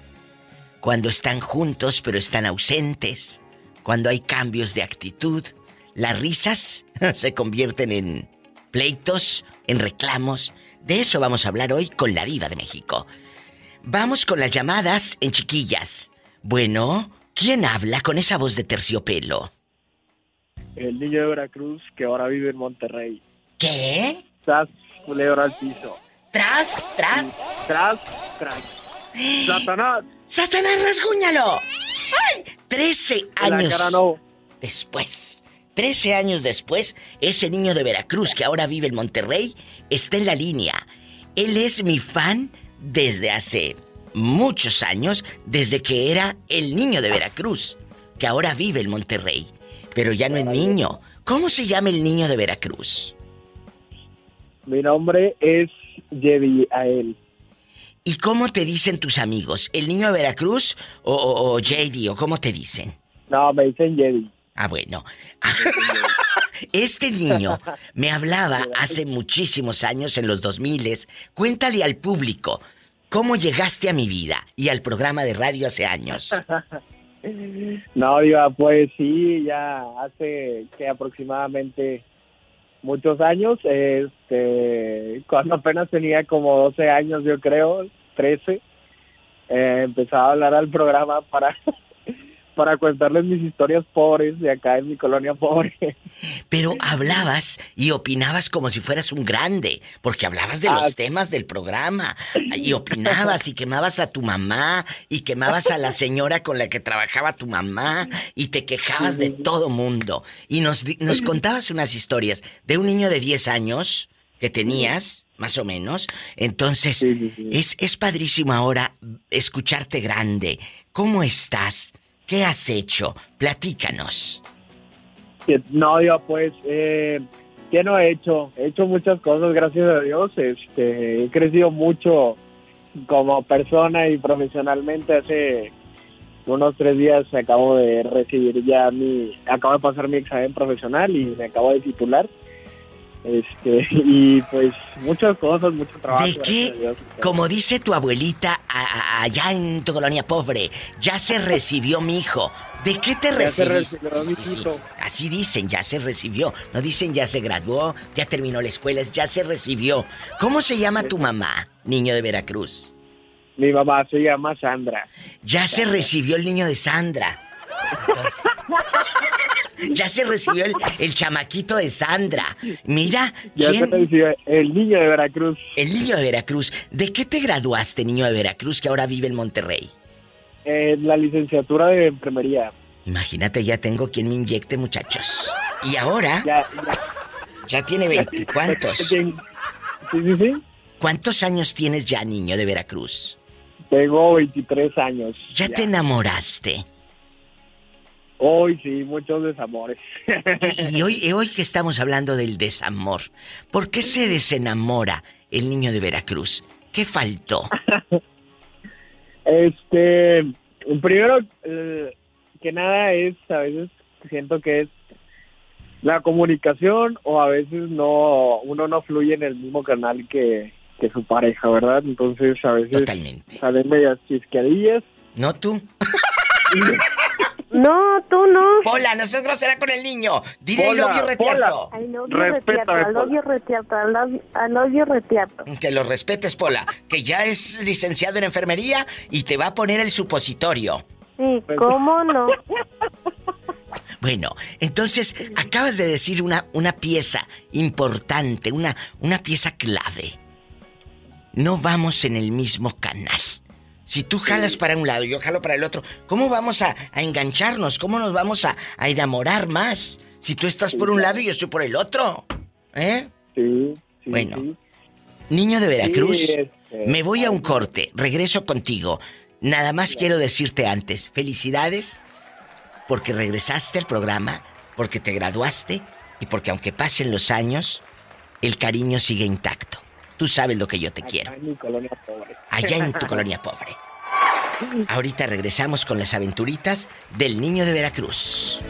cuando están juntos pero están ausentes, cuando hay cambios de actitud, las risas se convierten en pleitos, en reclamos. De eso vamos a hablar hoy con la diva de México. Vamos con las llamadas en chiquillas. Bueno, ¿quién habla con esa voz de terciopelo? El niño de Veracruz que ahora vive en Monterrey. ¿Qué? Tras, culebra al piso. ¿Tras? ¿Tras? Tras, tras. ¡Satanás! ¡Satanás, rasguñalo! ¡Ay! Trece años después. Trece años después, ese niño de Veracruz que ahora vive en Monterrey está en la línea. Él es mi fan desde hace muchos años, desde que era el niño de Veracruz, que ahora vive en Monterrey. Pero ya no es niño. ¿Cómo se llama el niño de Veracruz? Mi nombre es Jedi Ael. ¿Y cómo te dicen tus amigos? ¿El niño de Veracruz o, o, JD o cómo te dicen? No, me dicen Jedi. Ah, bueno. Este niño me hablaba hace muchísimos años, en los 2000. Cuéntale al público cómo llegaste a mi vida y al programa de radio hace años. No, iba, pues sí, ya hace que aproximadamente muchos años, este, cuando apenas tenía como 12 años, yo creo, 13, eh, empezaba a hablar al programa para para contarles mis historias pobres de acá en mi colonia pobre. Pero hablabas y opinabas como si fueras un grande, porque hablabas de los temas del programa y opinabas y quemabas a tu mamá y quemabas a la señora con la que trabajaba tu mamá y te quejabas de todo mundo y nos, nos contabas unas historias de un niño de 10 años que tenías más o menos. Entonces, Es, es padrísimo ahora escucharte grande. ¿Cómo estás? ¿Qué has hecho? Platícanos. No, yo pues, eh, ¿qué no he hecho? He hecho muchas cosas, gracias a Dios. Este, he crecido mucho como persona y profesionalmente. Hace unos tres días acabo de recibir ya mi, acabo de pasar mi examen profesional y me acabo de titular. Este, y pues muchas cosas, mucho trabajo. ¿De qué? Como dice tu abuelita allá en tu colonia pobre, ya se recibió mi hijo. ¿De qué te recibiste? Así dicen, ya se recibió. No dicen ya se graduó, ya terminó la escuela, ya se recibió. ¿Cómo se llama tu mamá, niño de Veracruz? Mi mamá se llama Sandra. Ya se recibió el niño de Sandra. Ya se recibió el, chamaquito de Sandra. Mira. Ya se recibió el niño de Veracruz. El niño de Veracruz. ¿De qué te graduaste, niño de Veracruz, que ahora vive en Monterrey? En la licenciatura de enfermería. Imagínate, ya tengo quien me inyecte, muchachos. Y ahora. Ya, ya. tiene veinticuantos. Sí, sí, sí. ¿Cuántos años tienes ya, niño de Veracruz? Tengo 23 años. ¿Ya, ya. te enamoraste? Hoy sí, muchos desamores. y, hoy, hoy que estamos hablando del desamor, ¿por qué se desenamora el niño de Veracruz? ¿Qué faltó? este, primero eh, que nada es, a veces siento que es la comunicación o a veces no, uno no fluye en el mismo canal que, que su pareja, ¿verdad? Entonces a veces salen medias chisqueadillas. ¿No tú? No, tú no. Pola, no seas grosera con el niño. Dile al novio retierto. Al novio retierto, al novio retierto, al novio retierto. Que lo respetes, Pola. Que ya es licenciado en enfermería y te va a poner el supositorio. Sí, ¿cómo no? Bueno, entonces acabas de decir una, una pieza importante, una, una pieza clave. No vamos en el mismo canal. Si tú jalas para un lado y yo jalo para el otro, ¿cómo vamos a, engancharnos? ¿Cómo nos vamos a, enamorar más? Si tú estás por un lado y yo estoy por el otro. ¿Eh? Sí. bueno. Niño de Veracruz, este, me voy a un corte, regreso contigo. Nada más quiero decirte antes, felicidades porque regresaste al programa, porque te graduaste y porque aunque pasen los años, el cariño sigue intacto. Tú sabes lo que yo te quiero. Allá en mi colonia pobre. Allá en tu colonia pobre. Ahorita regresamos con las aventuritas del niño de Veracruz.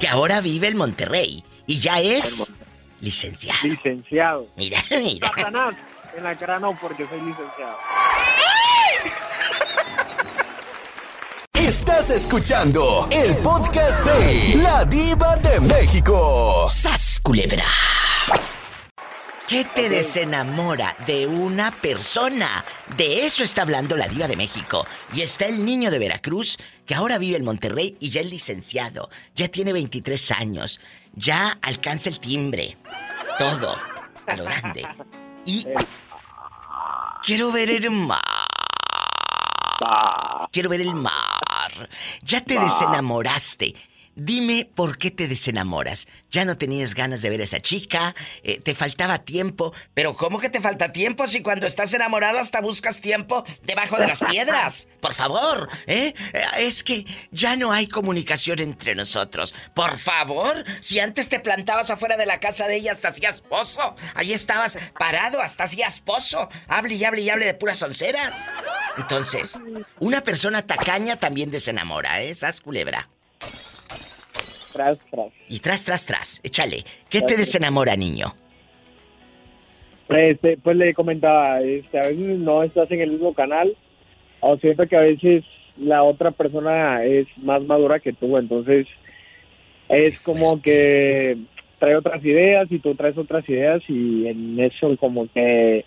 Que ahora vive en Monterrey y ya es licenciado. Licenciado. Mira, mira. Satanás. En la cara no, porque soy licenciado. Estás escuchando el podcast de La Diva de México. ¡Sas, culebra! ¿Qué te desenamora de una persona? De eso está hablando la diva de México. Y está el niño de Veracruz, que ahora vive en Monterrey y ya es licenciado. Ya tiene 23 años. Ya alcanza el timbre. Todo. A lo grande. Y... Quiero ver el mar. Quiero ver el mar. Ya te desenamoraste. Dime por qué te desenamoras. Ya no tenías ganas de ver a esa chica, eh, te faltaba tiempo. Pero ¿cómo que te falta tiempo si cuando estás enamorado hasta buscas tiempo debajo de las piedras? Por favor, ¿eh? ¿eh? Es que ya no hay comunicación entre nosotros. Por favor, si antes te plantabas afuera de la casa de ella hasta hacías pozo, ahí estabas parado hasta hacías pozo. Hable y hable y hable de puras onceras. Entonces, una persona tacaña también desenamora, ¿eh? Sas culebra. Tras, tras. Y tras, tras, tras. Échale. ¿Qué te desenamora, niño? Este, pues le comentaba, este, a veces no estás en el mismo canal, o siento que a veces la otra persona es más madura que tú, entonces es como que trae otras ideas y tú traes otras ideas y en eso como que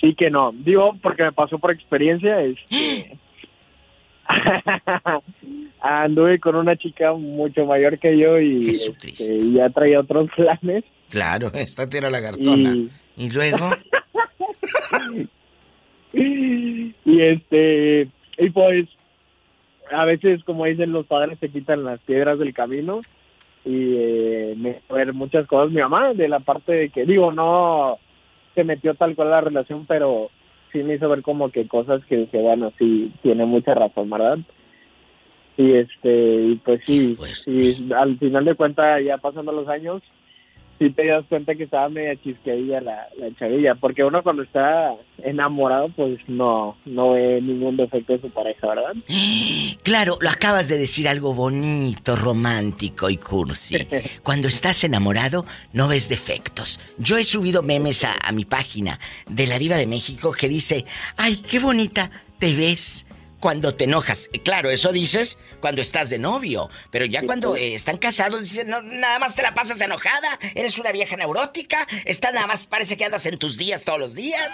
sí que no. Digo, porque me pasó por experiencia, este, anduve con una chica mucho mayor que yo y, este, ya traía otros planes. Claro, esta tira la cartona. Y, luego. y este, y pues, a veces, como dicen los padres, se quitan las piedras del camino y eh, me ver muchas cosas. Mi mamá, de la parte de que, digo, no se metió tal cual la relación, pero sí me hizo ver como que cosas que, que bueno, sí, tiene mucha razón, ¿verdad? Y este, y pues sí, sí, al final de cuentas, ya pasando los años, sí te das cuenta que estaba media chisqueadilla la, la chavilla, porque uno cuando está enamorado, pues no, no ve ningún defecto de su pareja, ¿verdad? Claro, lo acabas de decir algo bonito, romántico y cursi. Cuando estás enamorado, no ves defectos. Yo he subido memes a, a mi página de la Diva de México que dice, ay, qué bonita te ves cuando te enojas. Claro, eso dices cuando estás de novio, pero ya cuando eh, están casados dicen, no, nada más te la pasas enojada, eres una vieja neurótica, está nada más parece que andas en tus días todos los días.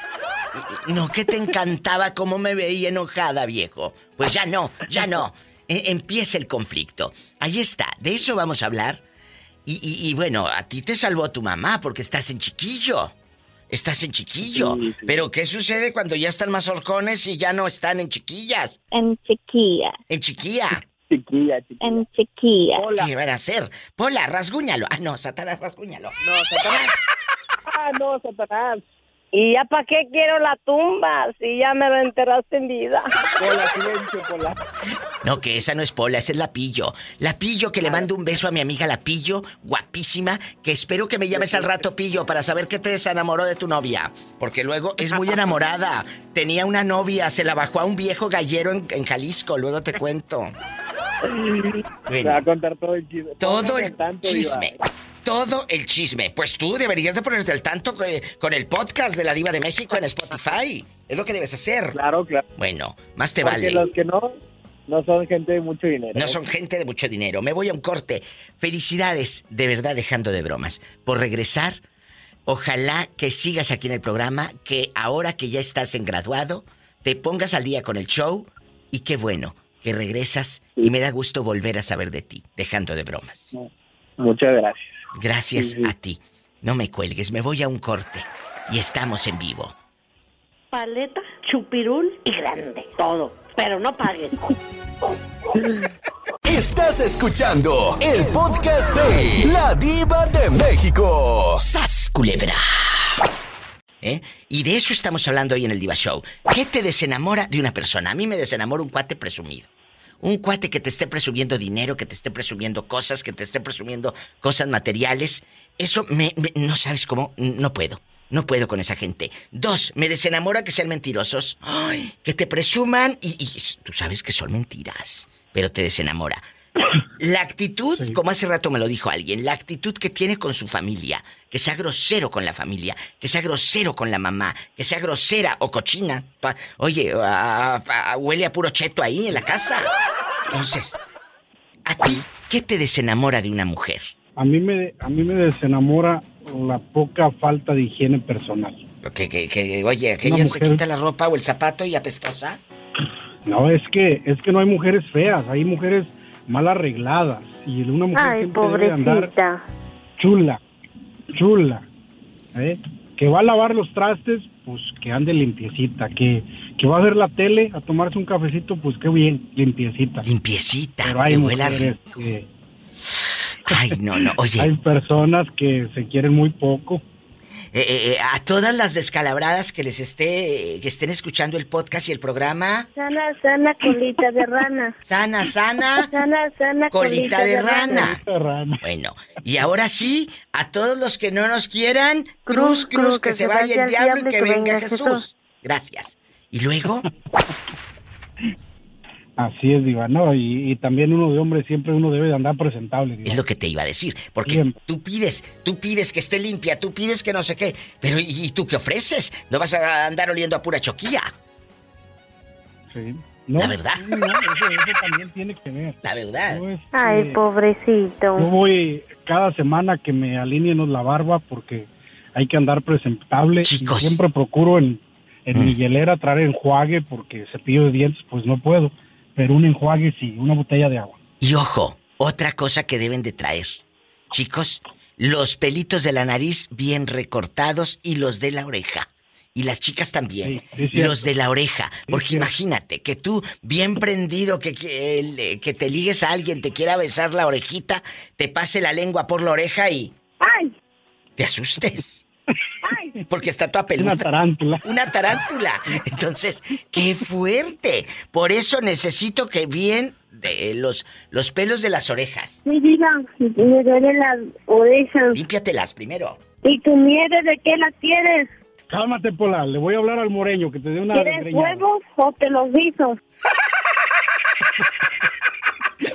No, que te encantaba cómo me veía enojada, viejo. Pues ya no, ya no. E, empieza el conflicto. Ahí está, de eso vamos a hablar. Y, y bueno, a ti te salvó tu mamá porque estás en chiquillo. Estás en chiquillo. Pero ¿qué sucede cuando ya están más horcones y ya no están en chiquillas? En chiquilla. En chiquilla. Chiquilla, chiquilla. En chiquilla. ¿Qué van a hacer? Pola, rasguñalo. Ah, no, Satanás, rasguñalo. No, Satanás. ah, no, Satanás. ¿Y ya para qué quiero la tumba si ya me lo enterraste en vida? Pola, silencio, Pola. No, que esa no es Pola, esa es la Pillo. La Pillo, que le mando un beso a mi amiga la Pillo, guapísima, que espero que me llames al rato, Pillo, para saber que te desenamoró de tu novia. Porque luego es muy enamorada. Tenía una novia, se la bajó a un viejo gallero en, Jalisco, luego te cuento. va a contar todo el chisme. Todo el chisme todo el chisme. Pues tú deberías de ponerte al tanto con el podcast de la Diva de México en Spotify. Es lo que debes hacer. Claro, claro. Bueno, más te Porque vale. los que no, no son gente de mucho dinero. No son gente de mucho dinero. Me voy a un corte. Felicidades, de verdad, dejando de bromas, por regresar. Ojalá que sigas aquí en el programa, que ahora que ya estás en graduado, te pongas al día con el show. Y qué bueno, que regresas y me da gusto volver a saber de ti, dejando de bromas. Muchas gracias. Gracias a ti. No me cuelgues, me voy a un corte y estamos en vivo. Paleta, chupirul y grande, todo. Pero no paguen. Estás escuchando el podcast de La Diva de México. ¡Sas, culebra! ¿Eh? Y de eso estamos hablando hoy en el Diva Show. ¿Qué te desenamora de una persona? A mí me desenamora un cuate presumido. Un cuate que te esté presumiendo dinero, que te esté presumiendo cosas, que te esté presumiendo cosas materiales. Eso me, no sabes cómo, no puedo. No puedo con esa gente. Dos, me desenamora que sean mentirosos. Ay, que te presuman y, y tú sabes que son mentiras, pero te desenamora. La actitud, como hace rato me lo dijo alguien, la actitud que tiene con su familia, que sea grosero con la familia, que sea grosero con la mamá, que sea grosera o cochina. Oye, huele a puro cheto ahí en la casa. Entonces, ¿a ti qué te desenamora de una mujer? A mí me, a mí me desenamora la poca falta de higiene personal. Que, que, oye, que ella se quita la ropa o el zapato y apestosa. No, es que, es que no hay mujeres feas, hay mujeres mal arregladas. Y una mujer Ay, debe andar chula, chula. ¿eh? Que va a lavar los trastes, pues que ande limpiecita. Que, que va a ver la tele, a tomarse un cafecito, pues qué bien, limpiecita. Limpiecita, Pero hay mujeres que... Ay, no, no, oye. hay personas que se quieren muy poco. Eh, eh, eh, a todas las descalabradas que les esté, que estén escuchando el podcast y el programa. Sana, sana, colita de rana. Sana, sana. Sana, sana, colita, de, rana. Bueno, y ahora sí, a todos los que no nos quieran, cruz, cruz, que, se vaya el diablo y que, venga Jesús. Gracias. ¿Y luego? Así es, Diva, ¿no? Y, también uno de hombre siempre uno debe de andar presentable, Es lo que te iba a decir, porque tú pides, tú pides que esté limpia, tú pides que no sé qué, pero ¿y, tú qué ofreces? ¿No vas a andar oliendo a pura choquilla? Sí. la verdad. eso, también tiene que ver. La verdad. Este, Ay, pobrecito. Yo voy cada semana que me alineen la barba porque hay que andar presentable. Y siempre procuro en, en mm. mi hielera traer enjuague porque cepillo de dientes pues no puedo pero un enjuague sí, una botella de agua. Y ojo, otra cosa que deben de traer. Chicos, los pelitos de la nariz bien recortados y los de la oreja. Y las chicas también. los de la oreja. Porque imagínate que tú, bien prendido, que, que, que, te ligues a alguien, te quiera besar la orejita, te pase la lengua por la oreja y. ¡Ay! Te asustes. Porque está toda peluda. Una tarántula. Una tarántula. Entonces, qué fuerte. Por eso necesito que bien de los, los pelos de las orejas. Mi vida, me duelen las orejas. Límpiatelas primero. ¿Y tu miedo de qué las quieres? Cálmate, Pola. Le voy a hablar al moreño que te dé una ¿Quieres huevos o te los hizo?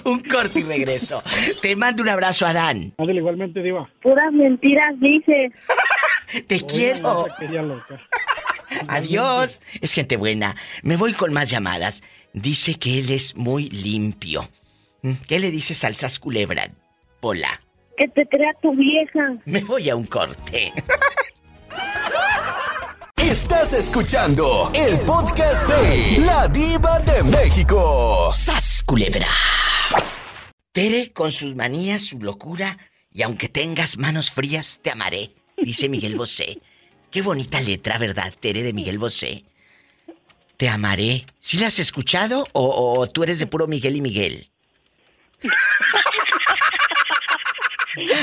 un corte y regreso. Te mando un abrazo, Adán. Ándale, igualmente, Diva. Puras mentiras dices. Te quiero. Adiós. Es gente buena. Me voy con más llamadas. Dice que él es muy limpio. ¿Mm? ¿Qué le dices al culebra, Pola? Que te crea tu vieja. Me voy a un corte. Estás escuchando el podcast de La Diva de México. ¡Sas, culebra! Tere, con sus manías, su locura, y aunque tengas manos frías, te amaré dice Miguel Bosé. Qué bonita letra, ¿verdad, Tere de Miguel Bosé? Te amaré. ¿Sí la has escuchado o, tú eres de puro Miguel y Miguel?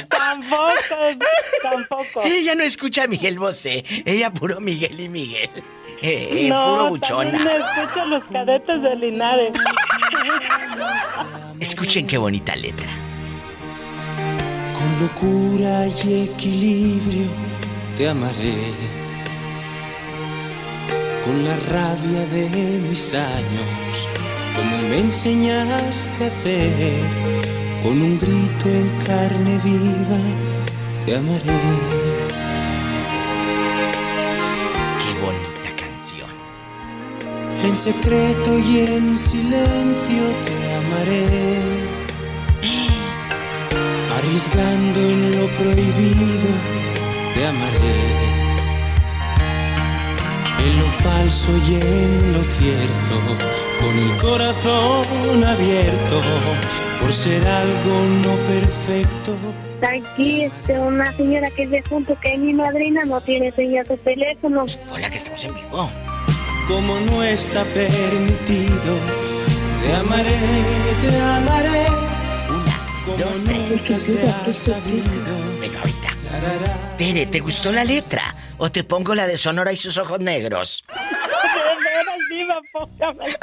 tampoco, tampoco. Ella no escucha a Miguel Bosé, ella puro Miguel y Miguel. Eh, eh, no, puro buchona. No escucha los cadetes de Linares. Escuchen qué bonita letra locura y equilibrio te amaré. Con la rabia de mis años, como me enseñaste a hacer, con un grito en carne viva te amaré. Qué bonita canción. En secreto y en silencio te amaré arriesgando en lo prohibido, te amaré. En lo falso y en lo cierto, con el corazón abierto por ser algo no perfecto. Aquí este, una señora que es de junto que es mi madrina no tiene señal de teléfono. Hola, que estamos en vivo. Como no está permitido, te amaré, te amaré. Dos, tres. Venga, ahorita. Tere, ¿te gustó la letra? ¿O te pongo la de Sonora y sus ojos negros? diva, póngame.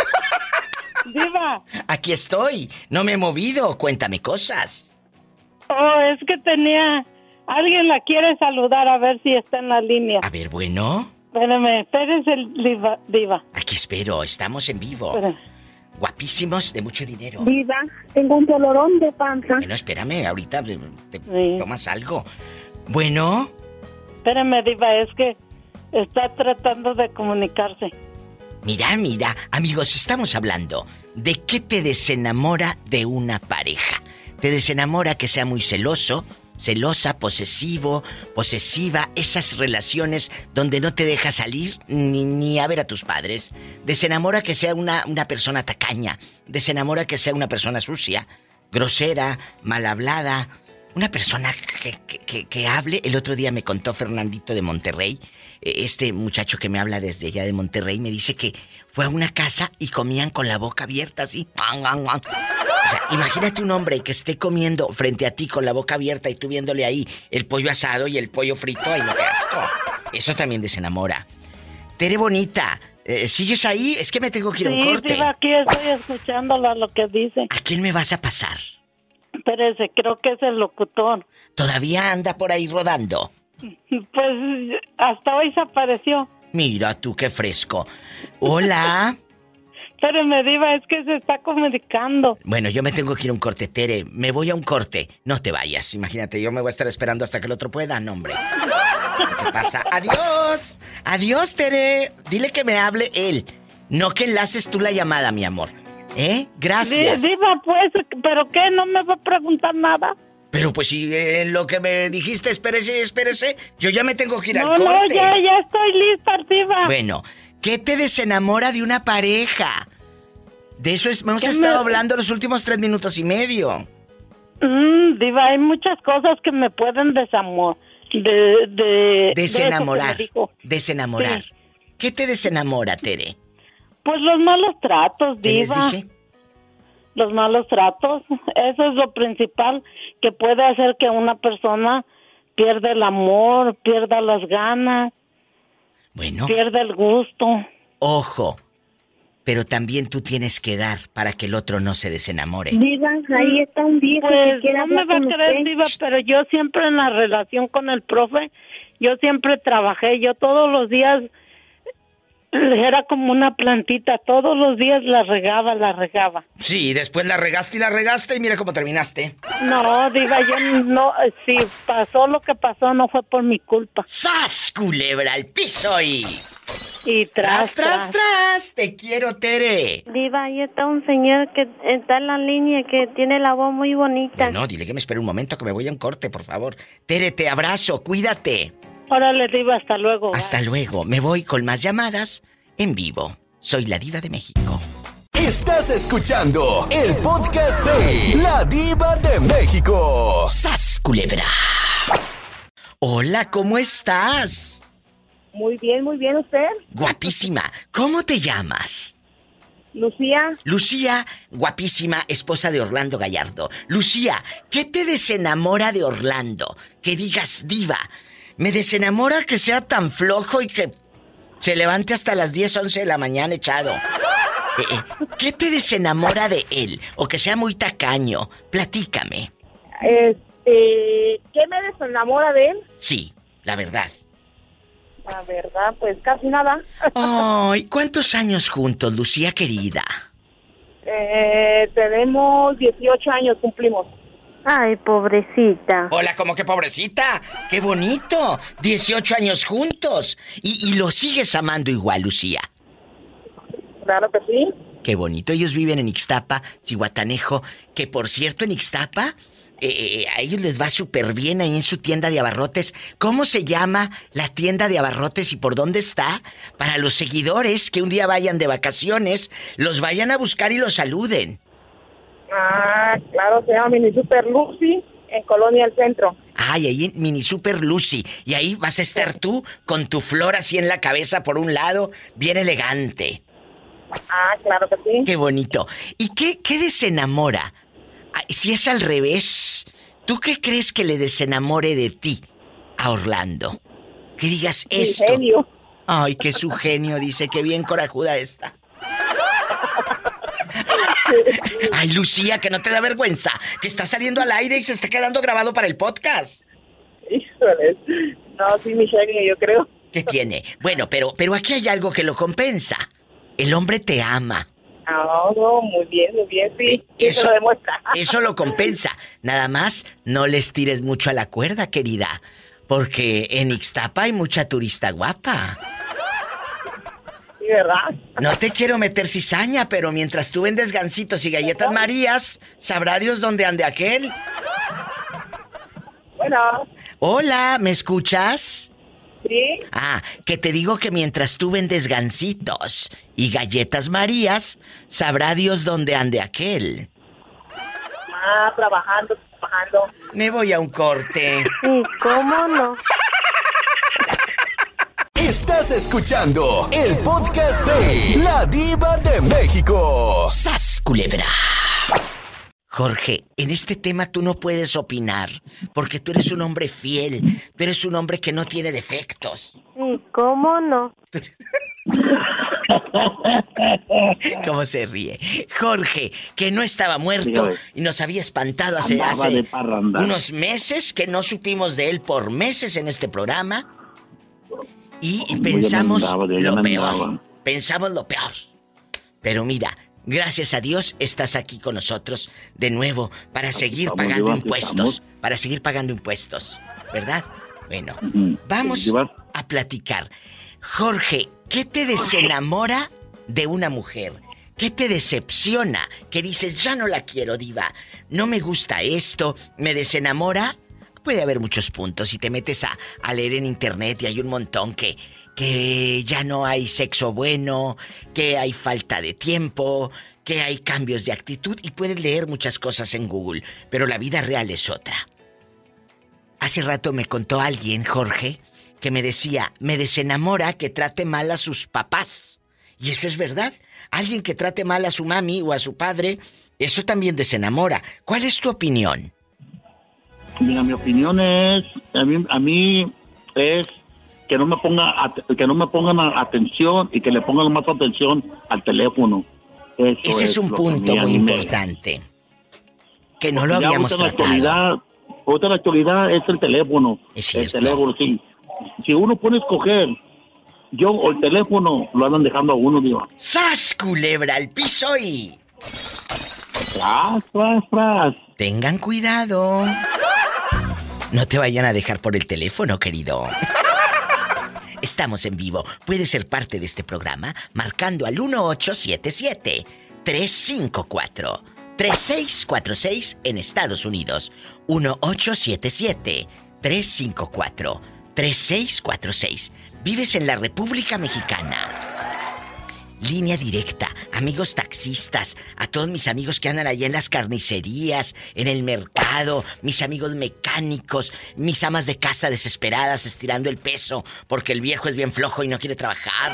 Diva. Aquí estoy. No me he movido. Cuéntame cosas. Oh, es que tenía... Alguien la quiere saludar a ver si está en la línea. A ver, bueno. Espérame, espérese, diva, diva. Aquí espero, estamos en vivo. Guapísimos, de mucho dinero. Diva, tengo un dolorón de panza. Bueno, espérame, ahorita te, tomas algo. Bueno. Espérame, diva, es que está tratando de comunicarse. Mira, mira, amigos, estamos hablando de qué te desenamora de una pareja. Te desenamora que sea muy celoso, celosa, posesivo, posesiva, esas relaciones donde no te deja salir ni, ni a ver a tus padres. Desenamora que sea una, una persona tacaña, desenamora que sea una persona sucia, grosera, mal hablada, una persona que, que, que, hable. El otro día me contó Fernandito de Monterrey, eh, este muchacho que me habla desde allá de Monterrey, me dice que fue a una casa y comían con la boca abierta así. O sea, imagínate un hombre que esté comiendo frente a ti con la boca abierta y tú viéndole ahí el pollo asado y el pollo frito. ¡Ay, no, asco! Eso también desenamora. Tere Bonita, eh, ¿sigues ahí? Es que me tengo que ir a un corte. Sí, aquí estoy escuchándola lo que dice. ¿A quién me vas a pasar? Espérese, creo que es el locutor. ¿Todavía anda por ahí rodando? Pues hasta hoy se apareció. Mira tú qué fresco. Hola. me Diva, es que se está comunicando. Bueno, yo me tengo que ir a un corte, Tere. Me voy a un corte. No te vayas. Imagínate, yo me voy a estar esperando hasta que el otro pueda. No, hombre. ¿Qué pasa? ¡Adiós! ¡Adiós, Tere! Dile que me hable él. No que enlaces tú la llamada, mi amor. ¿Eh? Gracias. Diva, pues, ¿pero qué? ¿No me va a preguntar nada? Pero pues si eh, lo que me dijiste, espérese, espérese, yo ya me tengo que ir al corte. No, ya, ya estoy lista, Diva. Bueno, ¿qué te desenamora de una pareja? De eso hemos estado hablando los últimos tres minutos y medio. Mm, diva, hay muchas cosas que me pueden desamor... De, de, desenamorar. desenamorar. ¿Qué te desenamora, Tere? Pues los malos tratos, Diva. dije? Los malos tratos. Eso es lo principal que puede hacer que una persona pierda el amor, pierda las ganas. Bueno. Pierda el gusto. Ojo, pero también tú tienes que dar para que el otro no se desenamore. Diva, ahí está un viejo pues, que no me va a creer, Diva, pero yo siempre en la relación con el profe, yo siempre trabajé, yo todos los días era como una plantita, todos los días la regaba, la regaba. Sí, después la regaste y la regaste y mira cómo terminaste. No, diva, yo no, si pasó lo que pasó no fue por mi culpa. ¡Sas, culebra al piso y... Y tras, tras, tras, te quiero, Tere. Diva, ahí está un señor que está en la línea que tiene la voz muy bonita. No, dile que me espere un momento que me voy a un corte, por favor. Tere, te abrazo, cuídate. Órale, Diva, hasta luego. Hasta luego. Me voy con más llamadas en vivo. Soy la Diva de México. Estás escuchando el podcast de La Diva de México. ¡Sas, culebra! Hola, ¿cómo estás? Muy bien, muy bien, ¿usted? Guapísima. ¿Cómo te llamas? Lucía. Lucía, guapísima, esposa de Orlando Gallardo. Lucía, ¿qué te desenamora de Orlando? Que digas diva. Me desenamora que sea tan flojo y que se levante hasta las 10, 11 de la mañana echado. Eh, eh, ¿Qué te desenamora de él? O que sea muy tacaño. Platícame. Este, ¿Qué me desenamora de él? Sí, la verdad. La verdad, pues casi nada. Ay, ¿cuántos años juntos, Lucía querida? Eh, tenemos 18 años, cumplimos. Ay, pobrecita. Hola, ¿cómo que pobrecita? ¡Qué bonito! 18 años juntos. Y, y lo sigues amando igual, Lucía. Claro que sí. Qué bonito. Ellos viven en Ixtapa, Cihuatanejo, que por cierto en Ixtapa eh, a ellos les va súper bien ahí en su tienda de abarrotes. ¿Cómo se llama la tienda de abarrotes y por dónde está? Para los seguidores que un día vayan de vacaciones, los vayan a buscar y los saluden. Ah, claro, se llama Mini Super Lucy en Colonia El Centro. Ay, ahí Mini Super Lucy. Y ahí vas a estar tú con tu flor así en la cabeza por un lado, bien elegante. Ah, claro que sí. Qué bonito. ¿Y qué, qué desenamora? Si es al revés, ¿tú qué crees que le desenamore de ti a Orlando? Que digas esto. genio. Ay, que su genio, dice, que bien corajuda está. Ay, Lucía, que no te da vergüenza, que está saliendo al aire y se está quedando grabado para el podcast. Híjole. No, sí, mi yo creo. ¿Qué tiene? Bueno, pero, pero aquí hay algo que lo compensa. El hombre te ama. Ah, no, muy bien, muy bien, sí. Eh, eso, lo demuestra. Eso lo compensa. Nada más, no les tires mucho a la cuerda, querida. Porque en Ixtapa hay mucha turista guapa. Sí, ¿verdad? No te quiero meter cizaña, pero mientras tú vendes gancitos y galletas marías, sabrá Dios dónde ande aquel. Bueno. Hola, ¿me escuchas? Sí. Ah, que te digo que mientras tú vendes gancitos y galletas marías, sabrá Dios dónde ande aquel. Ah, trabajando, trabajando. Me voy a un corte. Sí, ¿cómo no? Estás escuchando el podcast de La Diva de México. ¡Sas, culebra! Jorge, en este tema tú no puedes opinar, porque tú eres un hombre fiel, tú eres un hombre que no tiene defectos. Sí, ¿cómo no? ¿Cómo se ríe? Jorge, que no estaba muerto y nos había espantado hace, unos meses, que no supimos de él por meses en este programa. Y pensamos lo peor. Pensamos lo peor. Pero mira, Gracias a Dios estás aquí con nosotros de nuevo para seguir pagando impuestos. Para seguir pagando impuestos. ¿Verdad? Bueno, vamos a platicar. Jorge, ¿qué te desenamora de una mujer? ¿Qué te decepciona? Que dices, ya no la quiero, diva. No me gusta esto, me desenamora. Puede haber muchos puntos. Si te metes a, a leer en internet y hay un montón que, que ya no hay sexo bueno, que hay falta de tiempo, que hay cambios de actitud y puedes leer muchas cosas en Google, pero la vida real es otra. Hace rato me contó alguien, Jorge, que me decía, me desenamora que trate mal a sus papás. Y eso es verdad. Alguien que trate mal a su mami o a su padre, eso también desenamora. ¿Cuál es tu opinión? Mira, mi opinión es, a mí, a mí es que no me ponga que no me pongan atención y que le pongan más atención al teléfono. Ese es, un punto muy importante. Que no lo habíamos tratado. La actualidad, otra la actualidad es el teléfono. Es el teléfono, sí. Si uno pone a escoger yo o el teléfono, lo andan dejando a uno, digo. ¡Sas, culebra, al piso y... Tras, tras, tras. Tengan cuidado. No te vayan a dejar por el teléfono, querido. Estamos en vivo. Puede ser parte de este programa marcando al 1877 354 3646 en Estados Unidos. 1877 354 3646. Vives en la República Mexicana línea directa, amigos taxistas, a todos mis amigos que andan allá en las carnicerías, en el mercado, mis amigos mecánicos, mis amas de casa desesperadas estirando el peso porque el viejo es bien flojo y no quiere trabajar.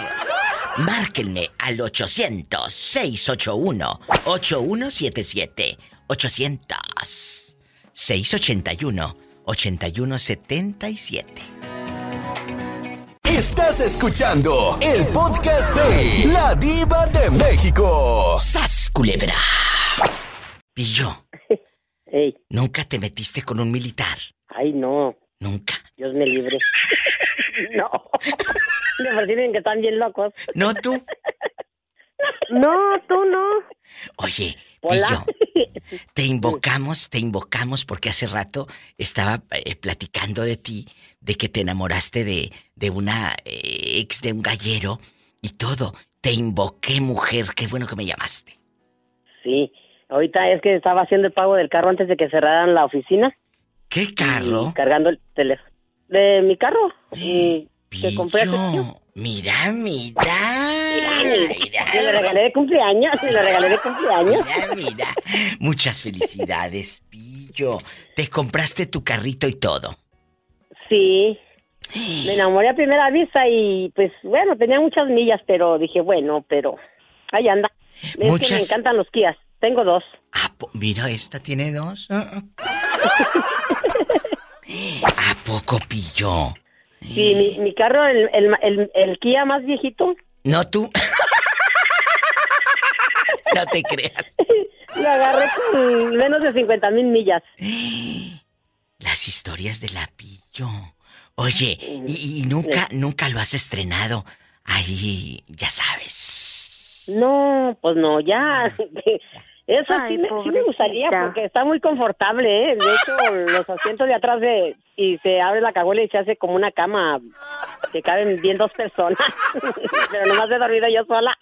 Márquenme al 800-681-8177. 800-681-8177. Estás escuchando el podcast de La Diva de México. ¡Sas, culebra! Pillo. ¿Nunca te metiste con un militar? Ay, no. ¿Nunca? Dios me libre. no. Me parecen que están bien locos. ¿No tú? no, tú no. Oye, Pillo, te invocamos, te invocamos porque hace rato estaba eh, platicando de ti, de que te enamoraste de, de una eh, ex de un gallero y todo. Te invoqué, mujer, qué bueno que me llamaste. Sí, Ahorita es que estaba haciendo el pago del carro antes de que cerraran la oficina. ¿Qué carro? cargando el teléfono. De mi carro. que compré hace Mira, mira. Mira, Se lo regalé de cumpleaños, se lo regalé de cumpleaños. Mira, mira. Muchas felicidades, Pillo. Te compraste tu carrito y todo. Sí. Me enamoré a primera vista y pues bueno, tenía muchas millas, pero dije, bueno, pero ahí anda. Es que me encantan los Kias. Tengo dos. Ah, mira, esta tiene dos. Ah, ah. ¿A poco pillo? Sí, mi, carro, el, el, el, Kia más viejito. No tú. no te creas. Lo agarré con menos de 50 mil millas. Las historias de la pillo. Oye, y, nunca, nunca lo has estrenado. Ahí, ya sabes. No, pues no, ya. Eso sí, me, gustaría porque está muy confortable, ¿eh? De hecho, los asientos de atrás de y se abre la cajuela y se hace como una cama que caben bien dos personas. Pero nomás he dormido yo sola.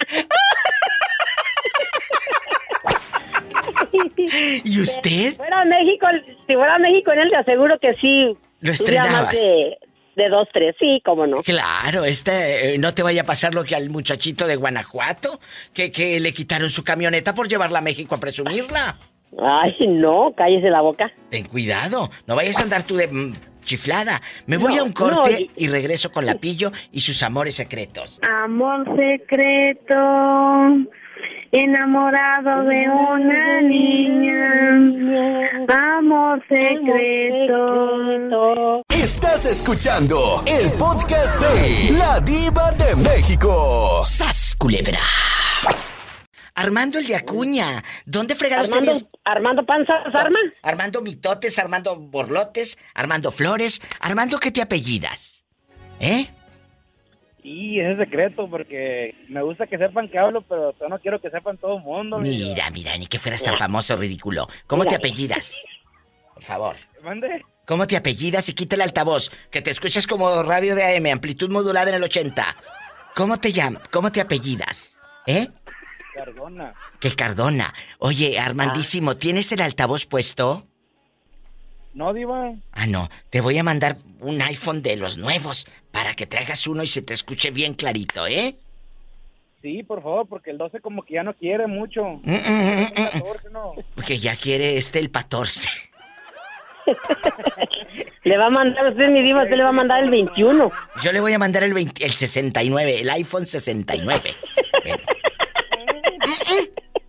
¿Y usted? Si fuera a México, si fuera a México en él, te aseguro que sí. Lo estrenabas. De, de dos, tres, sí, cómo no. Claro, este, eh, no te vaya a pasar lo que al muchachito de Guanajuato, que, que le quitaron su camioneta por llevarla a México a presumirla. Ay, no, cállese la boca. Ten cuidado, no vayas a andar tú de mm, chiflada. Me voy a un corte y regreso con la pillo y sus amores secretos. Amor secreto enamorado de una niña, amor secreto. Estás escuchando el podcast de La Diva de México. ¡Sas, culebra! Armando el de Acuña. ¿Dónde fregados Armando, Armando Panzas, Arma. Armando Mitotes, Armando Borlotes, Armando Flores. Armando, ¿qué te apellidas? ¿Eh? Sí, es secreto porque me gusta que sepan que hablo, pero yo no quiero que sepan todo el mundo. Mira, mira, ni que fueras tan famoso, ridículo. ¿Cómo te apellidas? Por favor. ¿Mande? ¿Cómo te apellidas y quita el altavoz? Que te escuchas como radio de AM, amplitud modulada en el 80. ¿Cómo te llamas? ¿Cómo te apellidas? ¿Eh? Cardona. ¿Qué Cardona? Oye, Armandísimo, ¿tienes el altavoz puesto? No, Diva. Ah, no. Te voy a mandar un iPhone de los nuevos para que traigas uno y se te escuche bien clarito, ¿eh? Sí, por favor, porque el 12 como que ya no quiere mucho. Mm, mm, mm, no. Porque ya quiere este el 14. le va a mandar usted, mi diva, usted le va a mandar el 21. Yo le voy a mandar el, 20, el 69, el iPhone 69.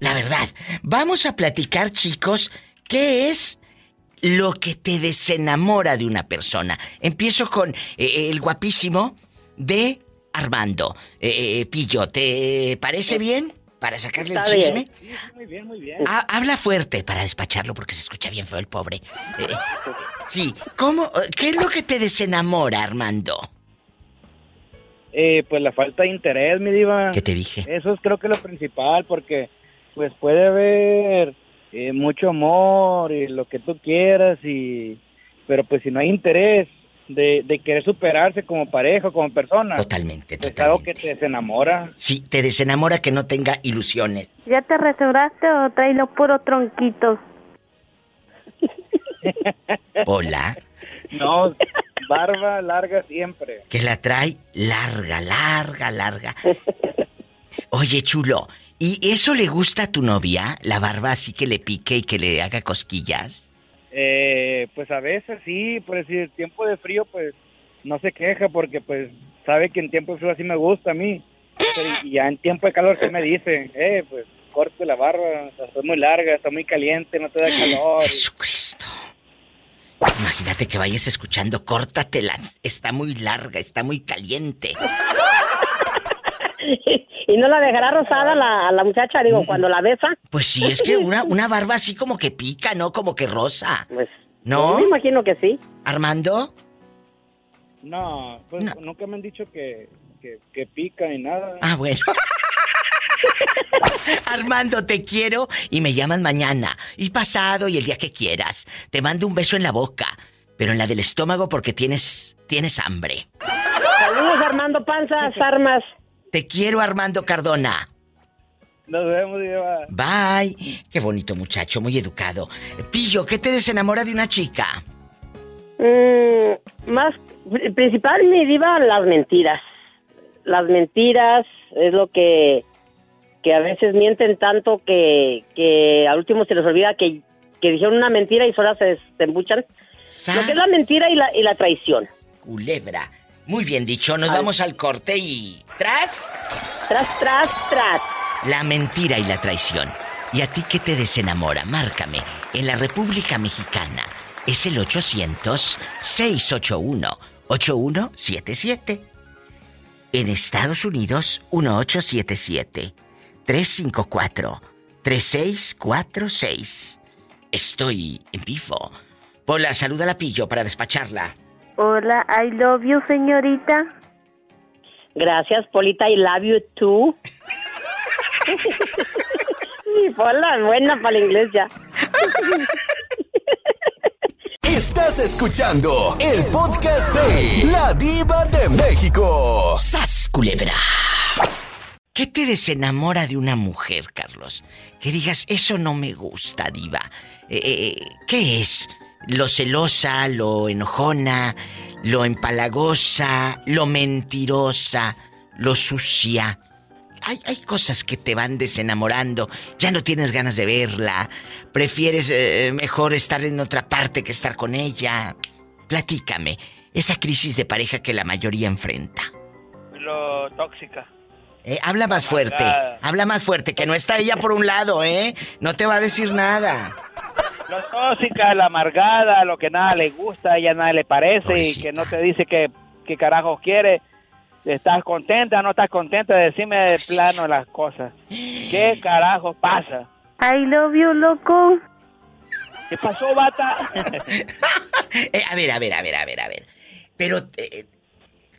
La verdad, vamos a platicar, chicos, ¿qué es lo que te desenamora de una persona. Empiezo con eh, eh, el guapísimo de Armando. Eh, Pillo, ¿te parece bien? Para sacarle el chisme. Sí, muy bien, muy bien. habla fuerte para despacharlo porque se escucha bien feo el pobre. sí, ¿cómo, ¿qué es lo que te desenamora, Armando? pues la falta de interés, mi diva. ¿Qué te dije? Eso es creo que lo principal porque pues puede haber eh, mucho amor y lo que tú quieras y pero pues si no hay interés de, querer superarse como pareja, como persona. Totalmente, pues totalmente. algo que te desenamora. Sí, te desenamora que no tenga ilusiones. ¿Ya te restauraste o traes los puros tronquitos? Hola. No, barba larga siempre. Que la trae larga, larga, larga. Oye, chulo, ¿Y eso le gusta a tu novia? ¿La barba así que le pique y que le haga cosquillas? Eh, pues a veces sí, por decir, tiempo de frío pues no se queja porque pues sabe que en tiempo de frío así me gusta a mí. y ya en tiempo de calor se me dice, eh, pues corte la barba, está muy larga, está muy caliente, no te da calor. Jesucristo. Imagínate que vayas escuchando, córtatela, está muy larga, está muy caliente. ¿Y no la dejará rosada la, la muchacha, digo, cuando la besa? Pues sí, es que una, una barba así como que pica, ¿no? Como que rosa. Pues, ¿No? Pues me imagino que sí. ¿Armando? No, pues nunca me han dicho que, que, pica ni nada. Ah, bueno. Armando, te quiero y me llaman mañana y pasado y el día que quieras. Te mando un beso en la boca, pero en la del estómago porque tienes tienes hambre. Saludos Armando Panzas, armas. Te quiero, Armando Cardona. Nos vemos, Diva. Bye. Qué bonito muchacho, muy educado. Pillo, ¿qué te desenamora de una chica? Mm, más, principal, mi diva, las mentiras. Las mentiras es lo que, que a veces mienten tanto que, que al último se les olvida que, que dijeron una mentira y solo se, se embuchan. Lo que es la mentira y la, y la traición. Culebra. Muy bien dicho, nos vamos al corte y... ¿Tras? Tras, tras, tras. La mentira y la traición. ¿Y a ti qué te desenamora? Márcame. En la República Mexicana es el 800-681-8177. En Estados Unidos, 1877-354-3646. Estoy en vivo. Hola, saluda a la pillo para despacharla. Hola, I love you, señorita. Gracias, Polita, I love you too. Mi Pola, buena para el inglés ya. Estás escuchando el podcast de La Diva de México. ¡Sas, culebra! ¿Qué te desenamora de una mujer, Carlos? Que digas, eso no me gusta, diva. Eh, eh, ¿Qué es? ¿Lo celosa, lo enojona, lo empalagosa, lo mentirosa, lo sucia? Hay, hay, cosas que te van desenamorando, ya no tienes ganas de verla, prefieres eh, mejor estar en otra parte que estar con ella. Platícame, esa crisis de pareja que la mayoría enfrenta. Lo tóxica. Eh, habla más fuerte, habla más fuerte, que no está ella por un lado, ¿eh? No te va a decir nada. Lo tóxica, la amargada, lo que nada le gusta, a ella nada le parece y que no te dice qué carajo quiere ¿Estás contenta o no estás contenta? Decime de plano las cosas. ¿Qué carajo pasa? I love you, loco. ¿Qué pasó, bata? Eh, a ver, a ver, a ver, a ver, a ver. Pero, eh,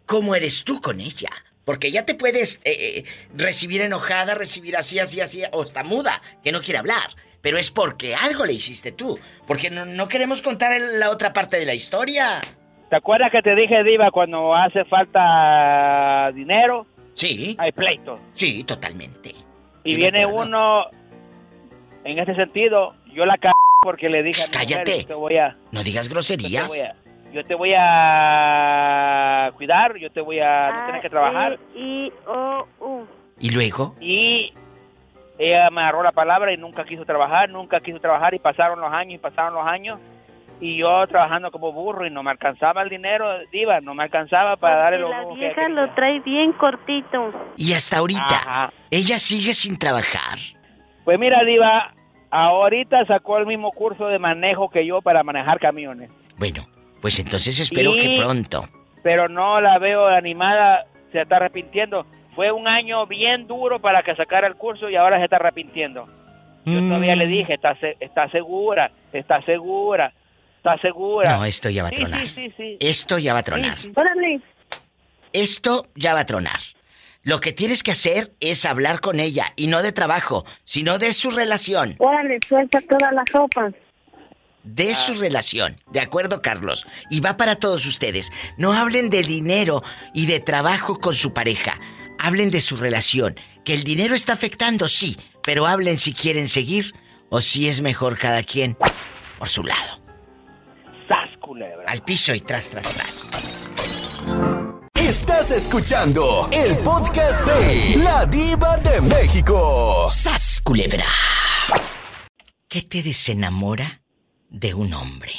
¿cómo eres tú con ella? Porque ya te puedes eh, recibir enojada, recibir así, así, así, o está muda, que no quiere hablar. Pero es porque algo le hiciste tú. Porque no, no queremos contar la otra parte de la historia. ¿Te acuerdas que te dije, Diva, cuando hace falta dinero? Sí. Hay pleito. Sí, totalmente. Y viene uno, en ese sentido, yo la c porque le dije a Cállate. te voy a, no digas groserías. Yo te, voy a, cuidar, yo te voy a... no tienes que trabajar. I, O, U. ¿Y luego? Y ella me agarró la palabra y nunca quiso trabajar, nunca quiso trabajar y pasaron los años y pasaron los años y yo trabajando como burro y no me alcanzaba el dinero, diva, no me alcanzaba para darle lo La vieja lo trae bien cortito. Y hasta ahorita, ella sigue sin trabajar. Pues mira, diva, ahorita sacó el mismo curso de manejo que yo para manejar camiones. Bueno, pues entonces espero que pronto. Pero no la veo animada, se está arrepintiendo. Fue un año bien duro para que sacara el curso y ahora se está arrepintiendo. Yo todavía le mm. dije, está, está segura, está segura. ¿Estás segura? No, esto ya va a tronar. Sí, sí, esto ya va a tronar. Órale. Esto ya va a tronar. Lo que tienes que hacer es hablar con ella y no de trabajo, sino de su relación. Órale, suelta todas las sopas. De su relación, ¿de acuerdo, Carlos? Y va para todos ustedes. No hablen de dinero y de trabajo con su pareja. Hablen de su relación. Que el dinero está afectando, sí, pero hablen si quieren seguir o si es mejor cada quien por su lado. Al piso y tras, tras, tras. Estás escuchando el podcast de La Diva de México. ¡Sas, culebra! ¿Qué te desenamora de un hombre?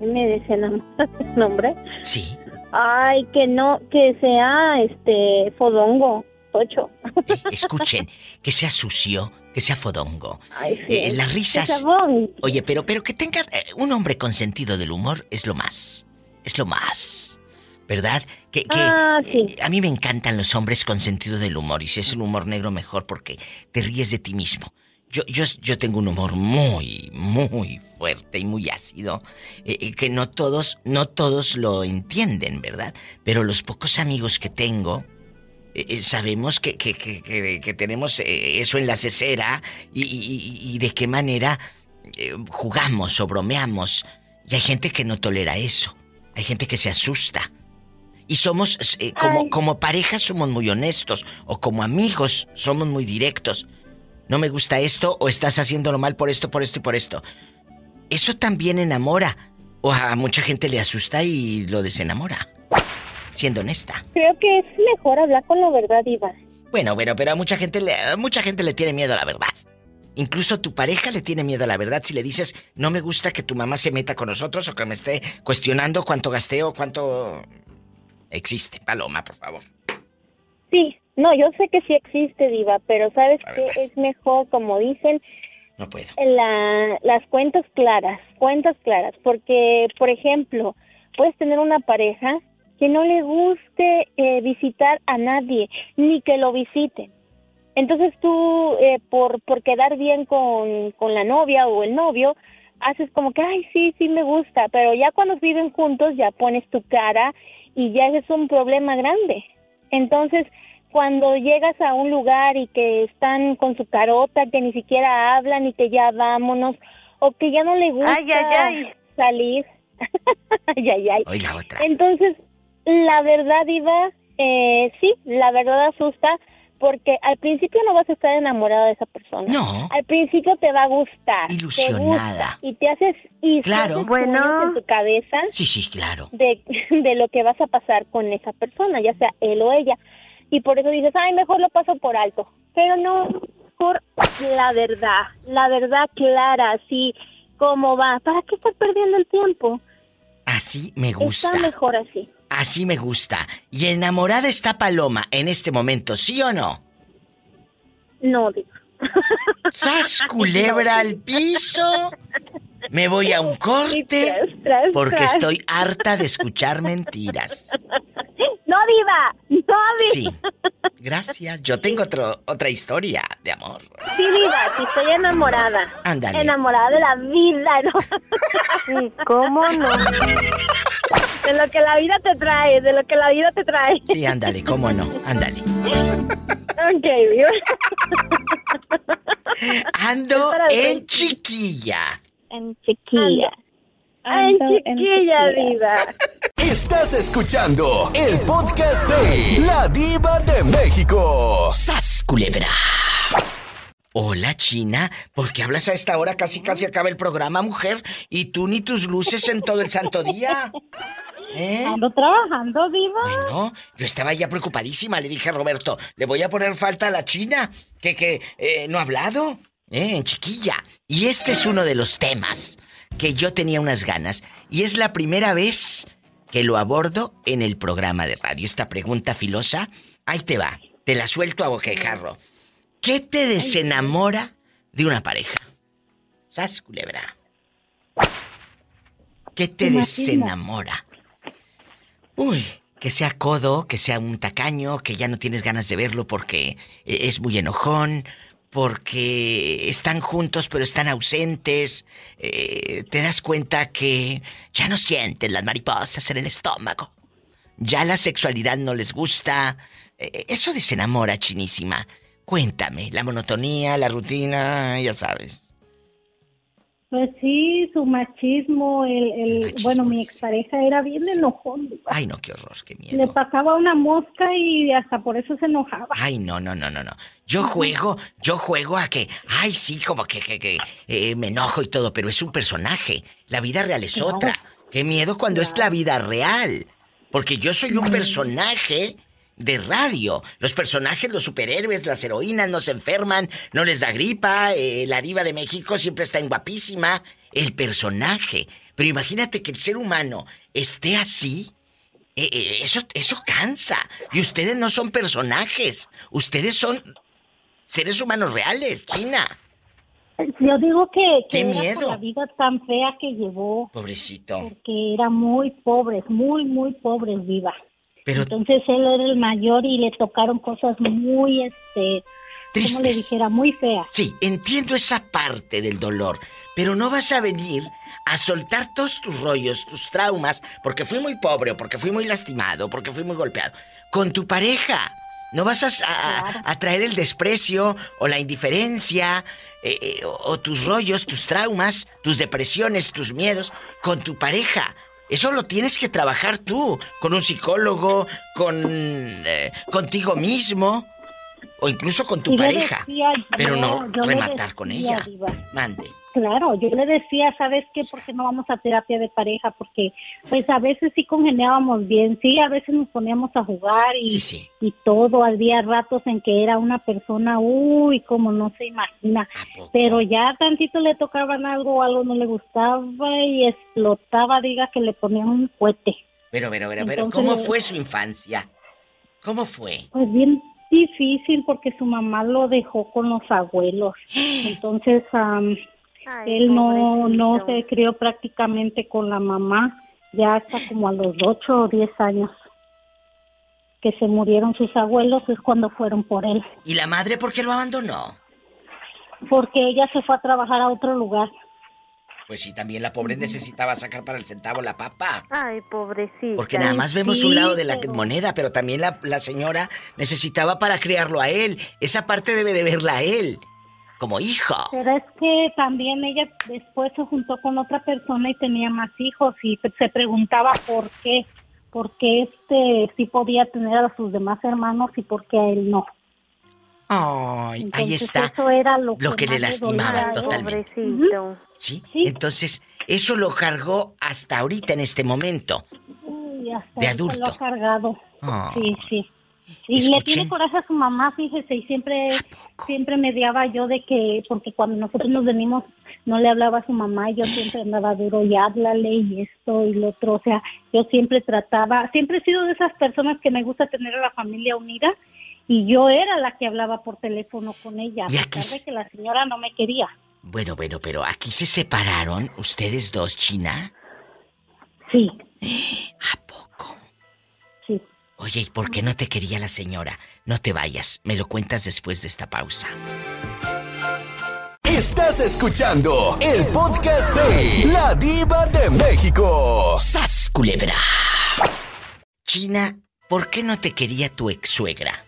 ¿Me desenamora de un hombre? Sí. Ay, que no, que sea este fodongo, tocho. Eh, escuchen, que sea sucio, que sea fodongo. Eh, las risas. Oye, pero, pero que tenga eh, un hombre con sentido del humor es lo más. Es lo más. ¿Verdad? Que, ah, eh, a mí me encantan los hombres con sentido del humor. Y si es un humor negro, mejor porque te ríes de ti mismo. Yo, yo, yo tengo un humor muy, muy fuerte y muy ácido. que no todos, no todos lo entienden, ¿verdad? Pero los pocos amigos que tengo eh, eh, sabemos que, que, tenemos eh, eso en la cesera y, de qué manera jugamos o bromeamos. Y hay gente que no tolera eso. Hay gente que se asusta. Y somos, eh, como, como pareja somos muy honestos, o como amigos somos muy directos. No me gusta esto, o estás haciéndolo mal por esto, por esto y por esto. Eso también enamora. O a mucha gente le asusta y lo desenamora. Siendo honesta. Creo que es mejor hablar con la verdad, Iva. Bueno, bueno, pero a mucha gente le, a mucha gente le tiene miedo a la verdad. Incluso tu pareja le tiene miedo a la verdad si le dices, no me gusta que tu mamá se meta con nosotros o que me esté cuestionando cuánto gasté o cuánto existe. Paloma, por favor. Sí, no, yo sé que sí existe, Diva, pero ¿sabes qué? Es mejor, como dicen, no puedo. La, las cuentas claras, cuentas claras, porque, por ejemplo, puedes tener una pareja que no le guste eh, visitar a nadie, ni que lo visiten. Entonces tú, eh, por, por quedar bien con, con la novia o el novio, haces como que, ay, sí, sí me gusta, pero ya cuando viven juntos ya pones tu cara y ya es un problema grande. Entonces, cuando llegas a un lugar y que están con su carota, que ni siquiera hablan y que ya vámonos, o que ya no le gusta salir. ay, ay, ay. Entonces, la verdad, Iba, eh, sí, la verdad asusta porque al principio no vas a estar enamorada de esa persona. No. Al principio te va a gustar. Ilusionada. y te haces y claro. bueno en tu cabeza. Sí, sí, claro. De, de lo que vas a pasar con esa persona, ya sea él o ella. Y por eso dices, ay, mejor lo paso por alto. Pero no, por la verdad, la verdad clara, así como va. ¿Para qué estar perdiendo el tiempo? Así me gusta. Está mejor así. Así me gusta. ¿Y enamorada está Paloma en este momento, sí o no? No, digo. ¿Sas culebra al piso? Me voy a un corte porque estoy harta de escuchar mentiras. No, diva, no, diva. Sí. Gracias. Yo tengo otro, otra historia de amor. Sí, diva, sí estoy enamorada. Ándale. Enamorada de la vida, ¿no? ¿Cómo no? De lo que la vida te trae, de lo que la vida te trae. Sí, ándale, cómo no, ándale. Ok, Ando en chiquilla. En chiquilla. En chiquilla, vida. Estás escuchando el podcast de La Diva de México. ¡Sas, culebra! Hola, China. ¿Por qué hablas a esta hora? Casi casi acaba el programa, mujer. Y tú ni tus luces en todo el santo día. ¿Eh? Ando trabajando, Diva. Bueno, yo estaba ya preocupadísima. Le dije a Roberto, le voy a poner falta a la China. Que, que, eh, no ha hablado. Eh, en chiquilla. Y este es uno de los temas que yo tenía unas ganas. Y es la primera vez que lo abordo en el programa de radio. Esta pregunta filosa, ahí te va. Te la suelto a boquejarro. ¿Qué te desenamora de una pareja? ¿Sas, culebra? ¿Qué te desenamora? Uy, que sea codo, que sea un tacaño, que ya no tienes ganas de verlo porque es muy enojón, porque están juntos pero están ausentes, eh, te das cuenta que ya no sienten las mariposas en el estómago, ya la sexualidad no les gusta, eh, eso desenamora, chinísima. Cuéntame, la monotonía, la rutina, ya sabes. Pues sí, su machismo, el, bueno, mi expareja era bien enojón. Ay, no, qué horror, qué miedo. Le pasaba una mosca y hasta por eso se enojaba. Ay, no, no, no, no, no. Yo juego, yo juego a que, ay, sí, como que, que, que eh, me enojo y todo, pero es un personaje. La vida real es otra. Qué miedo cuando es la vida real. Porque yo soy un personaje de radio. Los personajes, los superhéroes, las heroínas no se enferman, no les da gripa, eh, la diva de México siempre está en guapísima. El personaje. Pero imagínate que el ser humano esté así. Eh, eh, eso, eso cansa. Y ustedes no son personajes. Ustedes son seres humanos reales, China. Yo digo que, Qué miedo. la vida tan fea que llevó. Pobrecito. Porque era muy pobre, muy, muy pobre, viva. Entonces él era el mayor y le tocaron cosas muy, este, como le dijera, muy feas. Sí, entiendo esa parte del dolor, pero no vas a venir a soltar todos tus rollos, tus traumas, porque fui muy pobre, o porque fui muy lastimado, porque fui muy golpeado, con tu pareja. No vas a, traer el desprecio o la indiferencia eh, eh, o tus rollos, tus traumas, tus depresiones, tus miedos con tu pareja. Eso lo tienes que trabajar tú, con un psicólogo, con eh, contigo mismo o incluso con tu pareja. pero no rematar con ella. Mande. Claro, yo le decía, ¿sabes qué? ¿Por qué no vamos a terapia de pareja? Porque pues a veces sí congeniábamos bien, sí, a veces nos poníamos a jugar y, y todo. Había ratos en que era una persona, uy, como no se imagina. Pero ya tantito le tocaban algo o algo no le gustaba y explotaba, diga que le ponían un cohete. Pero, pero, pero, pero, ¿cómo fue su infancia? ¿Cómo fue? Pues bien difícil porque su mamá lo dejó con los abuelos. Entonces, él no, no se crió prácticamente con la mamá, ya hasta como a los 8 o 10 años que se murieron sus abuelos es cuando fueron por él. ¿Y la madre por qué lo abandonó? Porque ella se fue a trabajar a otro lugar. Pues sí, también la pobre necesitaba sacar para el centavo la papa. Ay, pobrecita. Porque nada más vemos un lado de la moneda, pero también la, la, señora necesitaba para criarlo a él. Esa parte debe de verla a él como hijo. Pero es que también ella después se juntó con otra persona y tenía más hijos y se preguntaba por qué, por qué este sí podía tener a sus demás hermanos y por qué a él no. Ay, ahí está. Eso era lo, que, le lastimaba totalmente. ¿Sí? Entonces, eso lo cargó hasta ahorita en este momento. de adulto. Lo ha cargado. Ah. Sí, sí. Y le tiene coraje a su mamá, fíjese, y siempre siempre mediaba yo de que, porque cuando nosotros nos venimos, no le hablaba a su mamá, y yo siempre andaba duro y háblale y esto y lo otro, o sea, yo siempre trataba, siempre he sido de esas personas que me gusta tener a la familia unida, y yo era la que hablaba por teléfono con ella, a pesar de que la señora no me quería. Bueno, bueno, pero aquí se separaron ustedes dos, China. Sí. ¿A poco? Oye, ¿y por qué no te quería la señora? No te vayas, me lo cuentas después de esta pausa. Estás escuchando el podcast de La Diva de México. ¡Sas, culebra! China, ¿por qué no te quería tu ex suegra?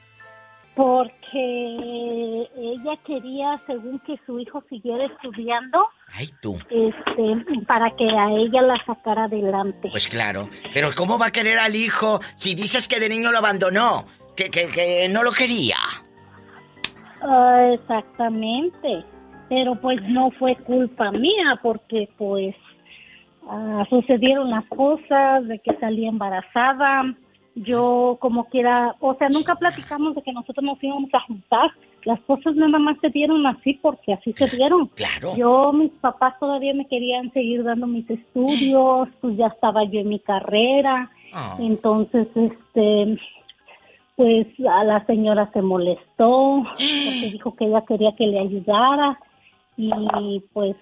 porque ella quería, según que su hijo siguiera estudiando, Ay, tú. Este, para que a ella la sacara adelante. Pues claro, pero ¿cómo va a querer al hijo si dices que de niño lo abandonó? Que, que, no lo quería. Ah, exactamente, pero pues no fue culpa mía porque pues ah, sucedieron las cosas de que salí embarazada yo como quiera, o sea, nunca platicamos de que nosotros nos íbamos a juntar. Las cosas nada más se dieron así porque así se dieron. Claro. Yo, mis papás todavía me querían seguir dando mis estudios, pues ya estaba yo en mi carrera. Ah. Entonces, este, pues a la señora se molestó porque dijo que ella quería que le ayudara y pues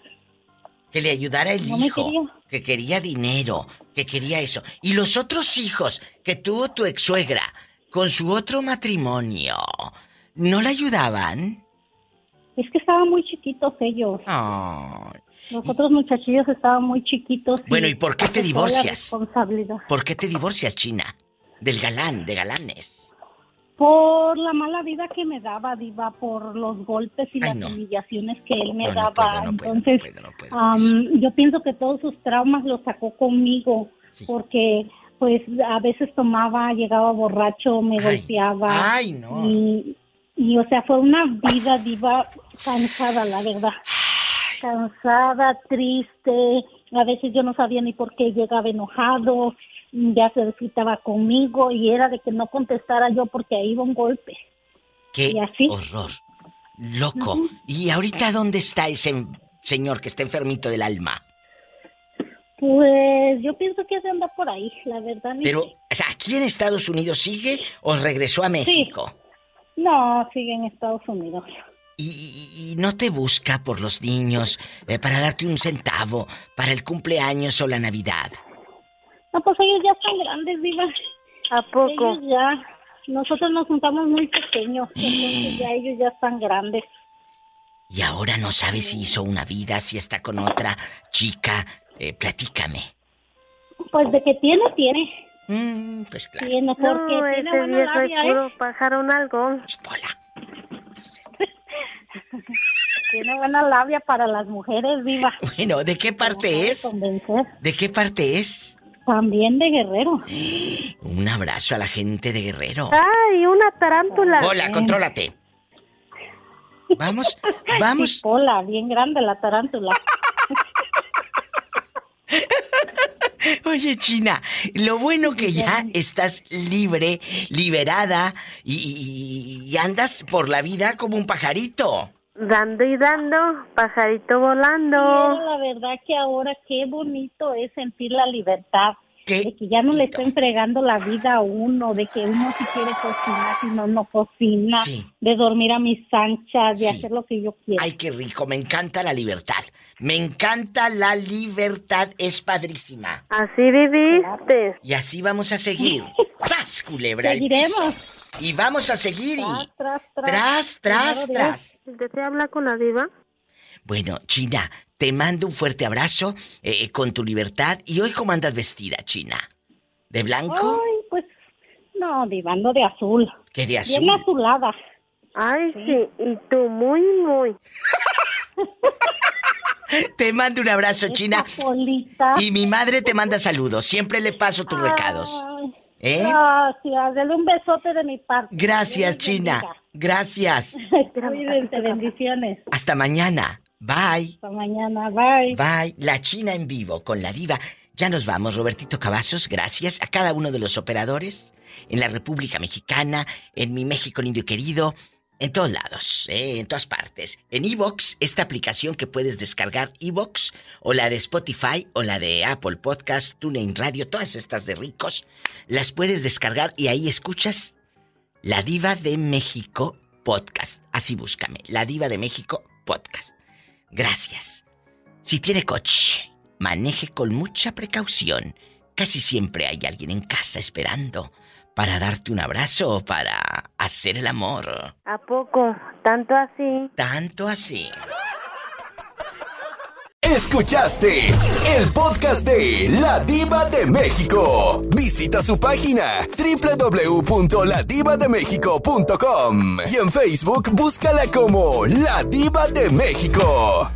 que le ayudara el hijo, que quería dinero, que quería eso. Y los otros hijos que tuvo tu ex suegra con su otro matrimonio, ¿no le ayudaban? Es que estaban muy chiquitos ellos. Los otros muchachillos estaban muy chiquitos. Bueno, ¿y por qué te divorcias? ¿Por qué te divorcias, China? Del galán, de galanes por la mala vida que me daba, Diva, por los golpes y las humillaciones que él me daba. Entonces, yo pienso que todos sus traumas los sacó conmigo, porque pues a veces tomaba, llegaba borracho, me golpeaba. Ay, no. Y, y, o sea, fue una vida, Diva, cansada, la verdad. Cansada, triste. A veces yo no sabía ni por qué llegaba enojado ya se desquitaba conmigo y era de que no contestara yo porque ahí iba un golpe. ¡Qué horror! Loco. ¿Y ahorita dónde está ese señor que está enfermito del alma? Pues yo pienso que se anda por ahí, la verdad. Pero, o sea, ¿aquí en Estados Unidos sigue o regresó a México? No, sigue en Estados Unidos. ¿Y, no te busca por los niños eh, para darte un centavo para el cumpleaños o la Navidad? No, pues ellos ya están grandes, Diva. ¿A poco? Ellos ya. Nosotros nos juntamos muy pequeños, entonces ya ellos ya están grandes. Y ahora no sabes si hizo una vida, si está con otra chica. Eh, platícame. Pues de que tiene, tiene. Mm, pues claro. Tiene porque no, tiene ese buena labia, es puro ¿eh? pájaro algo. Espola. tiene buena labia para las mujeres, viva. Bueno, ¿de qué parte es? ¿De qué parte es? También de Guerrero. Un abrazo a la gente de Guerrero. Ay, una tarántula. Hola, contrólate. Vamos, vamos. Hola, bien grande la tarántula. Oye, China, lo bueno que ya estás libre, liberada y, andas por la vida como un pajarito. Dando y dando, pajarito volando. la verdad que ahora qué bonito es sentir la libertad. De que ya no le estén fregando la vida a uno, de que uno si quiere cocinar, si no, no cocina, de dormir a mis anchas, de hacer lo que yo quiero. Ay, qué rico, me encanta la libertad. Me encanta la libertad, es padrísima. Así viviste. Y así vamos a seguir. ¡Sas, culebra! Seguiremos. Y vamos a seguir. Tras, tras, tras. Tras, ¿De qué habla con la diva? Bueno, China, te mando un fuerte abrazo eh, con tu libertad. ¿Y hoy cómo andas vestida, China? ¿De blanco? Ay, pues no, divando de azul. ¿Qué de azul? Bien azulada. Ay, sí, y tú muy, muy. Te mando un abrazo, China. Y mi madre te manda saludos. Siempre le paso tus recados. ¿Eh? Gracias. Dale un besote de mi parte. Gracias, China. Gracias. Cuídense, bendiciones. Hasta mañana. Bye. Hasta mañana, bye. Bye. La China en vivo con la diva. Ya nos vamos, Robertito Cavazos. Gracias a cada uno de los operadores en la República Mexicana, en mi México lindo y querido, en todos lados, eh, en todas partes. En Evox, esta aplicación que puedes descargar, Evox, o la de Spotify, o la de Apple Podcast, TuneIn Radio, todas estas de ricos, las puedes descargar y ahí escuchas La Diva de México Podcast. Así búscame, La Diva de México Podcast. Gracias. Si tiene coche, maneje con mucha precaución. Casi siempre hay alguien en casa esperando para darte un abrazo o para hacer el amor. ¿A poco? ¿Tanto así? Tanto así. Escuchaste el podcast de La Diva de México. Visita su página www.ladivademexico.com y en Facebook búscala como La Diva de México.